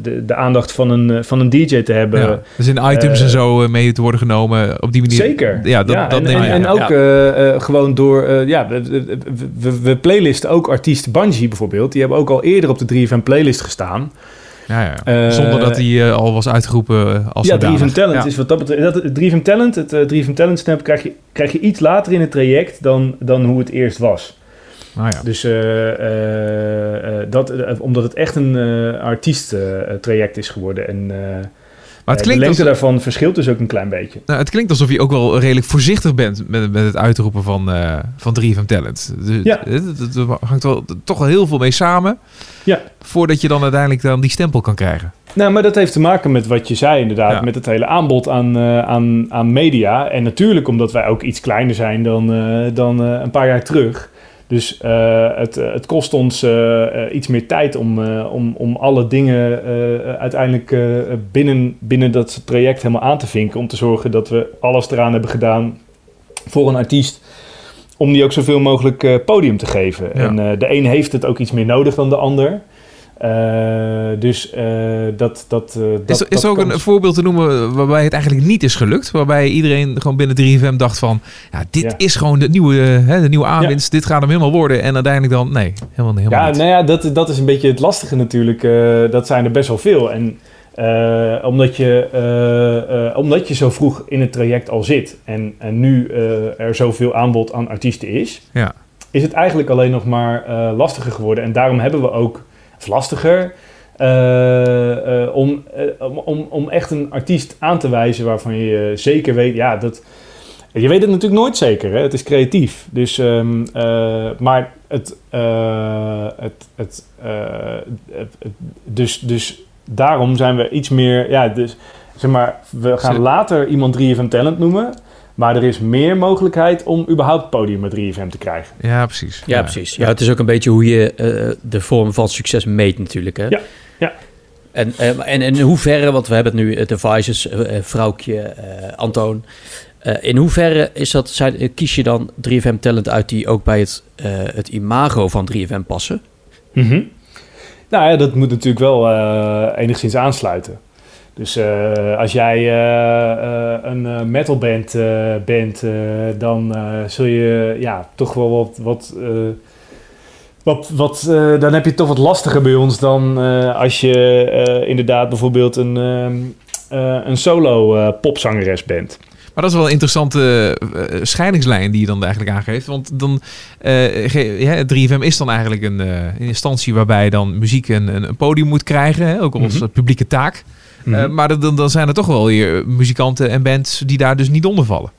de, de, aandacht van een, van een DJ te hebben. Ja, dus in items en zo mee te worden genomen op die manier. Zeker. Ja, dat, ja, dat en, en, en ook gewoon door, ja, we, we, we playlisten ook artiest Bungie bijvoorbeeld. Die hebben ook al eerder op de 3FM playlist gestaan. Ja, ja. Zonder dat hij uh, al was uitgeroepen als Ja, 3FM Talent ja. is wat dat betreft... Dat, 3FM Talent, het uh, 3FM Talent snap krijg je, krijg je iets later in het traject dan, dan hoe het eerst was. Ah, ja. Dus uh, dat, omdat het echt een artiest traject is geworden. En, Maar het klinkt de lengte daarvan verschilt dus ook een klein beetje. Nou, het klinkt alsof je ook wel redelijk voorzichtig bent met, met het uitroepen van, uh, van 3FM Talent. Dus ja. Er hangt wel toch wel heel veel mee samen. Ja. Voordat je dan uiteindelijk dan die stempel kan krijgen. Nou, maar dat heeft te maken met wat je zei inderdaad. Met het hele aanbod aan, uh, aan, aan media. En natuurlijk omdat wij ook iets kleiner zijn dan, uh, dan een paar jaar terug dus uh, het, het kost ons uh, iets meer tijd om, uh, om, om alle dingen uiteindelijk binnen, binnen dat traject helemaal aan te vinken. Om te zorgen dat we alles eraan hebben gedaan voor een artiest. Om die ook zoveel mogelijk podium te geven. En de een heeft het ook iets meer nodig dan de ander. Uh, dus uh, dat, dat, dat... Is, is er ook een voorbeeld te noemen waarbij het eigenlijk niet is gelukt? Waarbij iedereen gewoon binnen 3FM dacht van... Ja, dit ja. is gewoon de nieuwe, hè, de nieuwe aanwinst. Ja. Dit gaat hem helemaal worden. En uiteindelijk dan... Nee, helemaal, helemaal ja, niet. Nou ja, dat, dat is een beetje het lastige natuurlijk. dat zijn er best wel veel. En omdat, je, omdat je zo vroeg in het traject al zit... en, en nu er zoveel aanbod aan artiesten is... Ja. is het eigenlijk alleen nog maar lastiger geworden. En daarom hebben we ook of lastiger. Uh, uh, om, uh, om, om echt een artiest aan te wijzen waarvan je zeker weet, ja, dat. Je weet het natuurlijk nooit zeker, hè? het is creatief. Dus, um, maar het, het, het, het, dus, dus daarom zijn we iets meer, ja, dus zeg maar, we gaan later iemand 3FM Talent noemen. Maar er is meer mogelijkheid om überhaupt podium met 3FM te krijgen. Ja, precies. Ja, precies. Ja, het is ook een beetje hoe je uh, de vorm van succes meet natuurlijk. Hè? Ja, ja. En, en, en in hoeverre, want we hebben het nu, uh, Devices, vrouwtje, Antoon. in hoeverre is dat, zijn, kies je dan 3FM talent uit die ook bij het, het imago van 3FM passen? Mm -hmm. Nou ja, dat moet natuurlijk wel enigszins aansluiten. Dus uh, als jij uh, uh, een metalband bent, dan zul je ja, toch wel wat. wat wat, wat, dan heb je het toch wat lastiger bij ons dan als je inderdaad bijvoorbeeld een, een solo popzangeres bent. Maar dat is wel een interessante scheidingslijn die je dan eigenlijk aangeeft. Want dan, uh, ja, 3FM is dan eigenlijk een, uh, een, instantie waarbij dan muziek een, een podium moet krijgen. Hè, ook als mm -hmm. publieke taak. Mm maar dan, dan zijn er toch wel weer muzikanten en bands die daar dus niet onder vallen.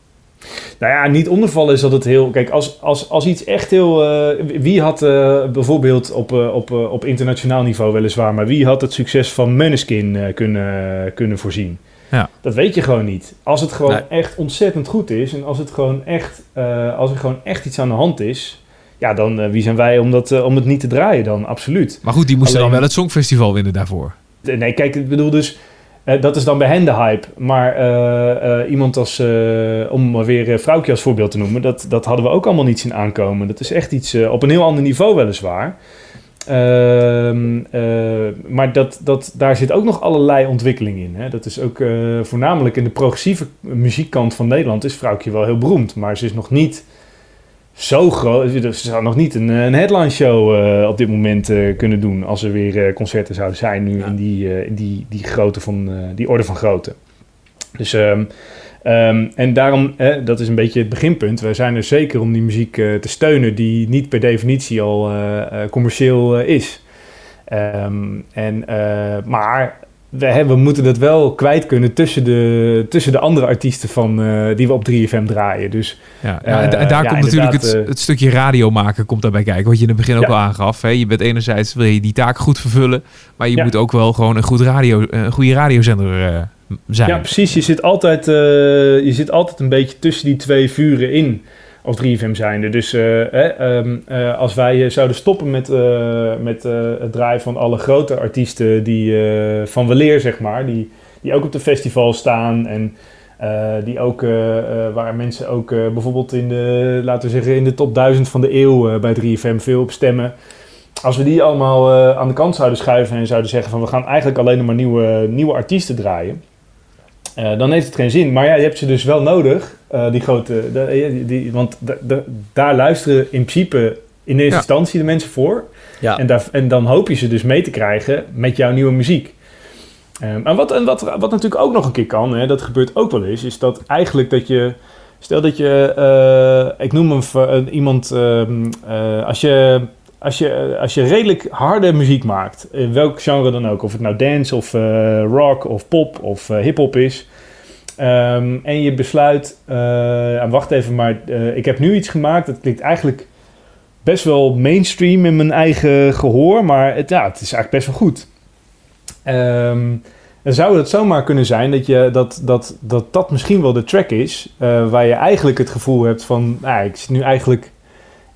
Nou ja, niet ondervallen is dat het heel. Kijk, als, als, als iets echt heel. Uh, wie had uh, bijvoorbeeld op, uh, op, op internationaal niveau weliswaar, maar wie had het succes van Maneskin kunnen, kunnen voorzien? Ja. Dat weet je gewoon niet. Als het gewoon nee. echt ontzettend goed is en als, het gewoon echt, als er gewoon echt iets aan de hand is, ja, dan wie zijn wij om, dat, om het niet te draaien dan? Absoluut. Maar goed, die moesten Alleen... dan wel het Songfestival winnen daarvoor. Nee, kijk, ik bedoel dus uh, dat is dan bij hen de hype. Maar uh, uh, iemand als, om maar weer Vrouwtje als voorbeeld te noemen, dat, dat hadden we ook allemaal niet zien aankomen. Dat is echt iets op een heel ander niveau weliswaar. Ehm, maar dat, dat, daar zit ook nog allerlei ontwikkeling in. Hè? Dat is ook voornamelijk in de progressieve muziekkant van Nederland is Vrouwtje wel heel beroemd. Maar ze is nog niet zo groot. Ze zou nog niet een, een headline show uh, op dit moment uh, kunnen doen. Als er weer uh, concerten zouden zijn nu ja. in, die, in die, die, grootte van, die orde van grootte. Dus, um, um, en daarom, dat is een beetje het beginpunt. Wij zijn er zeker om die muziek te steunen die niet per definitie al commercieel is. Um, en, maar we, we moeten dat wel kwijt kunnen tussen de, tussen de andere artiesten van, uh, die we op 3FM draaien. Dus, ja, en, en daar uh, komt ja, natuurlijk het, het, stukje radio maken komt daarbij kijken. Wat je in het begin ook al aangaf. Hè? Je bent enerzijds wil je die taak goed vervullen. Maar je moet ook wel gewoon een, goed radio, een goede radiozender zijn. Ja, precies. Je zit, altijd, je zit altijd een beetje tussen die twee vuren in als 3FM zijnde. Dus uh, um, uh, als wij zouden stoppen met, met het draaien van alle grote artiesten die, van weleer, zeg maar, die, die ook op de festival staan en die ook, waar mensen ook bijvoorbeeld in de, laten we zeggen, in de top 1000 van de eeuw bij 3FM veel op stemmen. Als we die allemaal aan de kant zouden schuiven en zouden zeggen van we gaan eigenlijk alleen nog maar nieuwe, nieuwe artiesten draaien dan heeft het geen zin. Maar ja, je hebt ze dus wel nodig, uh, die grote. De, die, die, want daar luisteren in principe in eerste ja. instantie de mensen voor. Ja. En, daar, en dan hoop je ze dus mee te krijgen met jouw nieuwe muziek. Um, en wat, en wat, wat natuurlijk ook nog een keer kan, hè, dat gebeurt ook wel eens, is dat eigenlijk dat je. Stel dat je, uh, ik noem hem iemand, ehm, als je als je, als je redelijk harde muziek maakt, in welk genre dan ook, of het nou dance of eh, rock of pop of hip-hop is. Ehm, en je besluit, uh, wacht even, maar ik heb nu iets gemaakt. Dat klinkt eigenlijk best wel mainstream in mijn eigen gehoor, maar het, ja, het is eigenlijk best wel goed. Um, dan zou het zomaar kunnen zijn dat, je, dat, dat, dat dat misschien wel de track is waar je eigenlijk het gevoel hebt van, nou, ik zit nu eigenlijk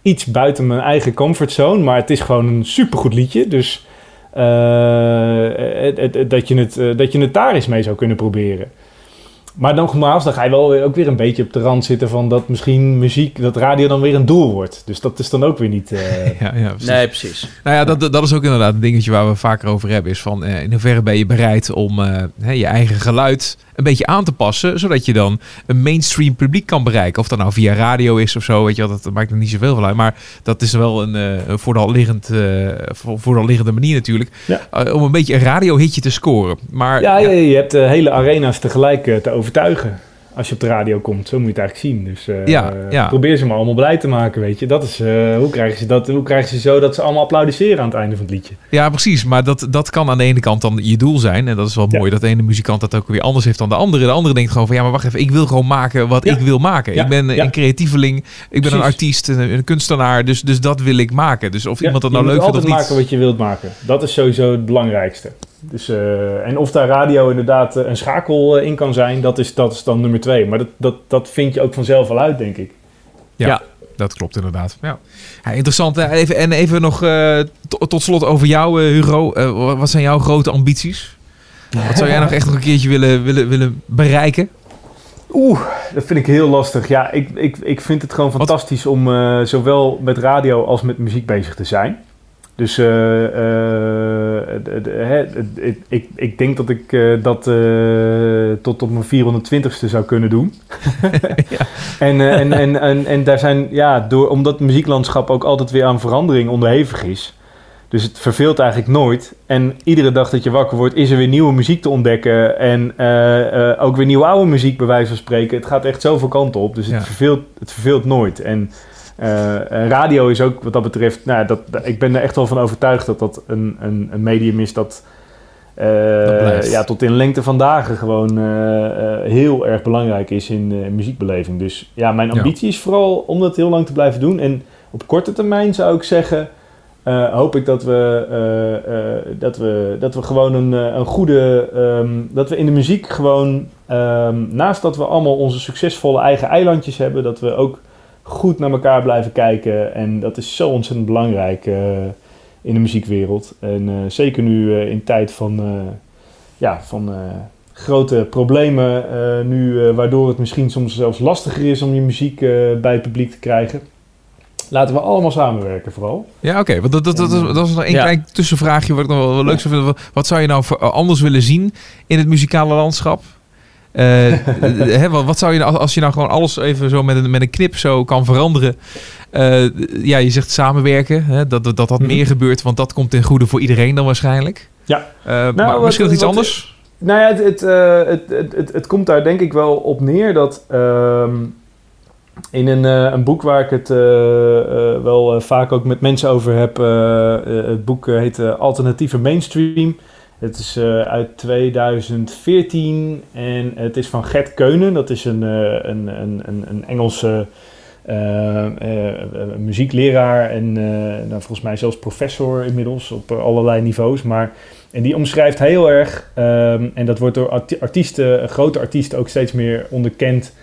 iets buiten mijn eigen comfortzone. Maar het is gewoon een supergoed liedje. Dus dat, je het, dat je het daar eens mee zou kunnen proberen. Maar nogmaals, dan ga je wel ook weer een beetje op de rand zitten van dat misschien muziek, dat radio dan weer een doel wordt. Dus dat is dan ook weer niet. Uh... ja, ja, precies. Nee, precies. Nou ja, dat, dat is ook inderdaad een dingetje waar we vaker over hebben. Is van uh, in hoeverre ben je bereid om uh, je eigen geluid een beetje aan te passen, zodat je dan een mainstream publiek kan bereiken. Of dat nou via radio is of zo, weet je wel, dat maakt er niet zoveel van uit. Maar dat is wel een uh, vooral, liggend, uh, vooral liggende manier natuurlijk, uh, om een beetje een radiohitje te scoren. Maar, ja, ja. je hebt hele arena's tegelijk te overtuigen als je op de radio komt. Zo moet je het eigenlijk zien. Dus uh, ja, ja. probeer ze maar allemaal blij te maken, weet je. Dat is, uh, hoe, krijgen ze dat, hoe krijgen ze zo dat ze allemaal applaudisseren aan het einde van het liedje? Ja, precies. Maar dat, dat kan aan de ene kant dan je doel zijn. En dat is wel mooi dat de ene muzikant dat ook weer anders heeft dan de andere. De andere denkt gewoon van, ja, maar wacht even. Ik wil gewoon maken wat ik wil maken. Ik ben een creatieveling. Ik ben precies. een artiest, een, een, kunstenaar. Dus, dus dat wil ik maken. Dus of iemand dat nou leuk vindt of niet. Je maken wat je wilt maken. Dat is sowieso het belangrijkste. Dus, uh, en of daar radio inderdaad een schakel in kan zijn, dat is, dat is dan nummer twee. Maar dat, dat, dat vind je ook vanzelf wel uit, denk ik. Ja, ja. dat klopt inderdaad. Ja. ja interessant. Even, en even nog uh, tot slot over jou, uh, Hugo. Uh, wat zijn jouw grote ambities? Wat zou jij nog echt nog een keertje willen, willen, willen bereiken? Oeh, dat vind ik heel lastig. Ja, ik, ik, ik vind het gewoon fantastisch om zowel met radio als met muziek bezig te zijn. Dus uh, uh, ik, ik denk dat ik uh, dat tot op mijn 420ste zou kunnen doen. en, en, en, en, en daar zijn, ja, door, omdat het muzieklandschap ook altijd weer aan verandering onderhevig is. Dus het verveelt eigenlijk nooit. En iedere dag dat je wakker wordt, is er weer nieuwe muziek te ontdekken. En ook weer nieuwe oude muziek, bij wijze van spreken. Het gaat echt zoveel kanten op. Dus het, ja. verveelt, het verveelt nooit. En uh, radio is ook wat dat betreft, nou, dat, ik ben er echt wel van overtuigd dat dat een, een, een medium is dat, uh, ja, tot in lengte van dagen gewoon uh, heel erg belangrijk is in muziekbeleving. Dus ja, mijn ambitie ja. is vooral om dat heel lang te blijven doen. En op korte termijn zou ik zeggen, hoop ik dat we, dat we, dat we gewoon een, een goede, um, dat we in de muziek gewoon, um, naast dat we allemaal onze succesvolle eigen eilandjes hebben, dat we ook goed naar elkaar blijven kijken. En dat is zo ontzettend belangrijk uh, in de muziekwereld. En uh, zeker nu uh, in tijd van, ja, van grote problemen, nu, waardoor het misschien soms zelfs lastiger is om je muziek bij het publiek te krijgen. Laten we allemaal samenwerken vooral. Ja, oké. Okay. Dat, dat, dat, dat, dat is nog één ja. klein tussenvraagje wat ik nog wel, wel leuk zou vinden. Wat zou je nou anders willen zien in het muzikale landschap? Uh, hè, wat zou je nou, als je nou gewoon alles even zo met een, met een knip zo kan veranderen? Uh, ja, je zegt samenwerken, hè, dat, dat dat, dat mm -hmm. meer gebeurt, want dat komt ten goede voor iedereen dan waarschijnlijk. Ja. Uh, nou, maar wat, misschien nog iets wat, anders? Nou ja, het, het, het, het, het, komt daar denk ik wel op neer dat um, in een, een boek waar ik het wel vaak ook met mensen over heb, het boek heet Alternatieve Mainstream. Het is uh, uit 2014 en het is van Gert Keunen. Dat is een, uh, een, een, een, Engelse uh, muziekleraar en nou, volgens mij zelfs professor inmiddels op allerlei niveaus. Maar, en die omschrijft heel erg, um, en dat wordt door artiesten, grote artiesten ook steeds meer onderkend,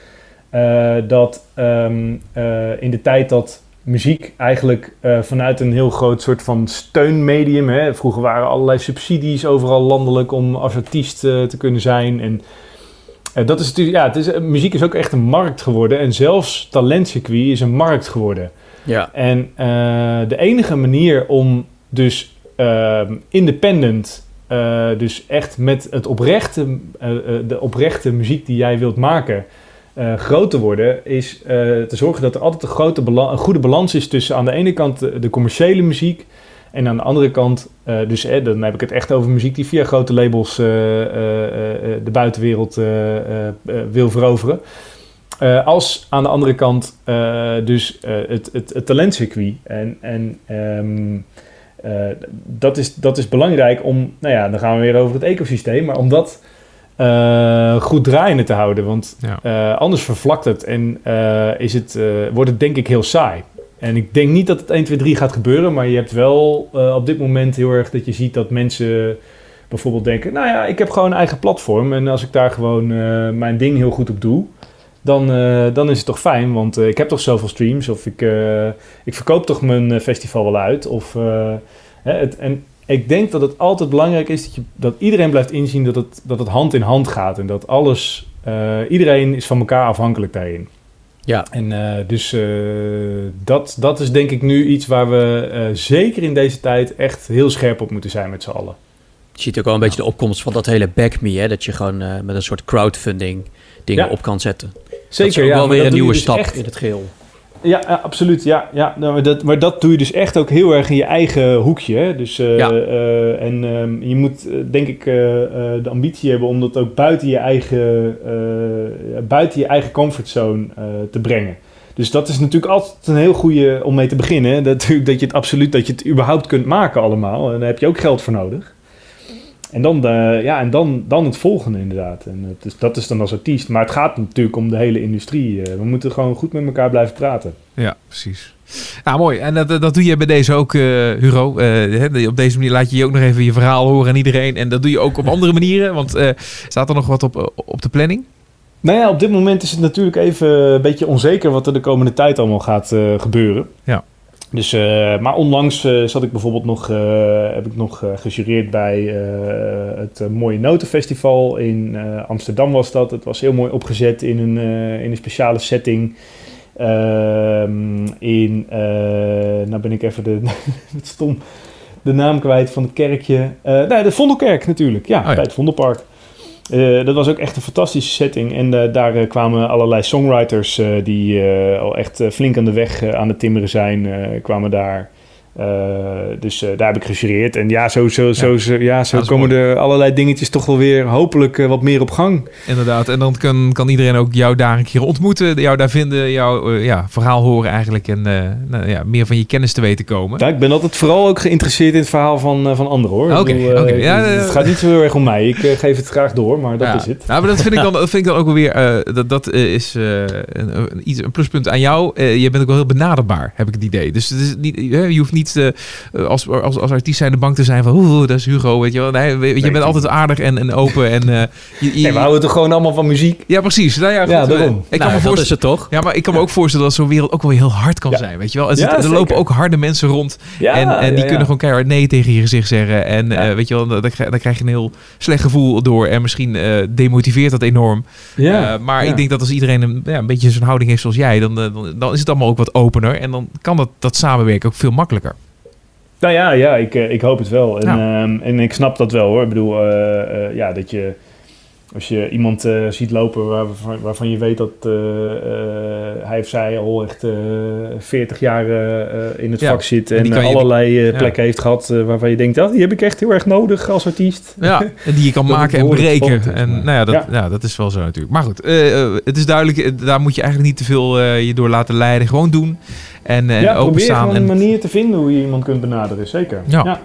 dat um, in de tijd dat muziek eigenlijk uh, vanuit een heel groot soort van steunmedium. Hè. Vroeger waren allerlei subsidies overal landelijk om als artiest uh, te kunnen zijn. En uh, dat is natuurlijk, ja, het is, muziek is ook echt een markt geworden. En zelfs talentcircuit is een markt geworden. Ja. En de enige manier om dus ehm, independent, dus echt met het oprechte, de oprechte muziek die jij wilt maken uh, groot te worden, is uh, te zorgen dat er altijd een, grote een goede balans is tussen aan de ene kant de, commerciële muziek en aan de andere kant, uh, dus dan heb ik het echt over muziek die via grote labels de buitenwereld wil veroveren. Eh, als aan de andere kant eh, dus eh, het, het, talentcircuit. En, en ehm, eh, dat, is, dat is belangrijk om, nou ja, dan gaan we weer over het ecosysteem, maar om dat eh, goed draaiende te houden. Want Ja. eh, anders vervlakt het en eh, is het, wordt het denk ik heel saai. En ik denk niet dat het 1, 2, 3 gaat gebeuren, maar je hebt wel op dit moment heel erg dat je ziet dat mensen bijvoorbeeld denken, nou ja, ik heb gewoon een eigen platform en als ik daar gewoon mijn ding heel goed op doe, dan, dan is het toch fijn, want ik heb toch zoveel streams of ik, ik verkoop toch mijn festival wel uit. Of, hè, het, en ik denk dat het altijd belangrijk is dat, je, dat iedereen blijft inzien dat het, dat het hand in hand gaat en dat alles, eh, iedereen is van elkaar afhankelijk daarin. Ja, En eh, dus eh, dat, dat is denk ik nu iets waar we zeker in deze tijd echt heel scherp op moeten zijn met z'n allen. je ziet ook wel een beetje de opkomst van dat hele Back Me, hè, dat je gewoon met een soort crowdfunding dingen Ja. op kan zetten. Zeker, dat is ook ja, wel weer een nieuwe dus stap echt- in het geheel. Ja, ja, absoluut. Ja, ja. Nou, maar, dat, maar dat doe je dus echt ook heel erg in je eigen hoekje. Hè? Dus, eh, Ja. eh, en ehm, je moet, eh, denk ik, de ambitie hebben om dat ook buiten je eigen, buiten je eigen comfortzone te brengen. Dus dat is natuurlijk altijd een heel goede om mee te beginnen. Dat, dat je het absoluut, dat je het überhaupt kunt maken allemaal. En daar heb je ook geld voor nodig. En dan, eh, ja, en dan, dan het volgende inderdaad. En het is, dat is dan als artiest. Maar het gaat natuurlijk om de hele industrie. Eh, we moeten gewoon goed met elkaar blijven praten. Ja, precies. Nou, mooi. En dat, dat doe je bij deze ook, eh, Hugo. Hè, op deze manier laat je je ook nog even je verhaal horen aan iedereen. En dat doe je ook op andere manieren. Want staat er nog wat op, op de planning? Nou ja, op dit moment is het natuurlijk even een beetje onzeker wat er de komende tijd allemaal gaat gebeuren. Ja. Dus, eh, maar onlangs eh, zat ik bijvoorbeeld nog, eh, heb ik nog gejureerd bij het Mooie Notenfestival in Amsterdam was dat. Het was heel mooi opgezet in een, in een speciale setting. Ehm, in, nou ben ik even de, wat stom, de naam kwijt van het kerkje. Nee, de Vondelkerk natuurlijk, ja, ja. bij het Vondelpark. Eh, dat was ook echt een fantastische setting. En eh, daar eh, kwamen allerlei songwriters die al echt flink aan de weg aan het timmeren zijn, kwamen daar. Eh, dus eh, daar heb ik gejureerd. En ja, zo, zo, zo, zo, ja, zo dat is komen er allerlei dingetjes toch wel weer hopelijk eh, wat meer op gang. Inderdaad. En dan kan, kan iedereen ook jou daar een keer ontmoeten. Jou daar vinden. Jouw ja, verhaal horen eigenlijk. En nou, ja, meer van je kennis te weten komen. Ja, ik ben altijd vooral ook geïnteresseerd in het verhaal van, van anderen hoor. Oké. Ja, het, ja, het gaat niet zo heel erg om mij. Ik geef het graag door, maar dat ja. is het. Nou, maar dat vind ik dan, dat vind ik dan ook wel weer. dat dat is eh, een, een, iets, een pluspunt aan jou. Eh, je bent ook wel heel benaderbaar, heb ik het idee. Dus het is niet, je hoeft niet eh, als, als, als artiest zijn de bang te zijn van. Oeh, dat is Hugo. Weet je wel. Nee, weet je, bent altijd aardig en, en open. En, eh, je, je- Nee, we houden toch gewoon allemaal van muziek? ja, precies. Nou ja, goed, Ja, eh, daarom. Ik kan nou, me dat voorstellen. is het toch? Ja, maar ik kan me ook voorstellen dat zo'n wereld ook wel heel hard kan Ja. zijn. Weet je wel? Zit- er lopen ook harde mensen rond. Ja, en en die ja, kunnen gewoon keihard nee tegen je gezicht zeggen. En Ja. eh, weet je wel, daar, daar krijg je een heel slecht gevoel door. En misschien eh, demotiveert dat enorm. Ja, Eh, maar ja. ik denk dat als iedereen een, ja, een beetje zo'n houding heeft zoals jij, dan, dan, dan is het allemaal ook wat opener. En dan kan dat, dat samenwerken ook veel makkelijker. Nou ja, ja ik, eh, ik hoop het wel. En, Ja. ehm, en ik snap dat wel hoor. Ik bedoel, eh, eh, ja, dat je als je iemand eh, ziet lopen waarvan, waarvan je weet dat eh, eh, hij of zij al echt eh 40 jaar in het Ja, vak zit en je- allerlei ja. plekken heeft gehad eh, waarvan je denkt, oh, die heb ik echt heel erg nodig als artiest. Ja, en die je kan maken en breken. En maar- nou ja dat, Ja. dat is wel zo natuurlijk. Maar goed, het is duidelijk, daar moet je eigenlijk niet te veel je door laten leiden. Gewoon doen en, en ja, probeer openstaan. gewoon En, een manier te vinden hoe je iemand kunt benaderen, zeker. Ja.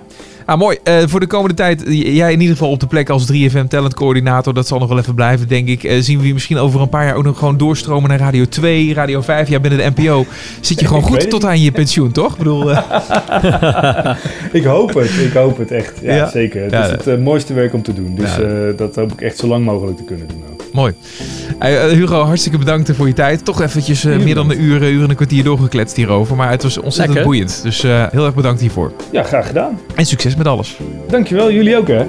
Ah, mooi. Eh, voor de komende tijd, jij in ieder geval op de plek als 3FM Talent Coördinator. Dat zal nog wel even blijven, denk ik. Eh, zien we je misschien over een paar jaar ook nog gewoon doorstromen naar Radio 2, Radio 5. Ja, binnen de NPO zit je gewoon Ik goed tot aan je pensioen, toch? Ik bedoel, eh, Ik hoop het, ik hoop het echt. Ja, Ja. zeker. Het Ja, is het mooiste werk om te doen. Dus dat hoop ik echt zo lang mogelijk te kunnen doen. Mooi. Eh, Hugo, hartstikke bedankt voor je tijd. Toch eventjes eh, meer dan een uur, eh, uur en een kwartier doorgekletst hierover. Maar het was ontzettend Lekker. boeiend. Dus heel erg bedankt hiervoor. Ja, graag gedaan. En succes met alles. Dankjewel, jullie ook hè.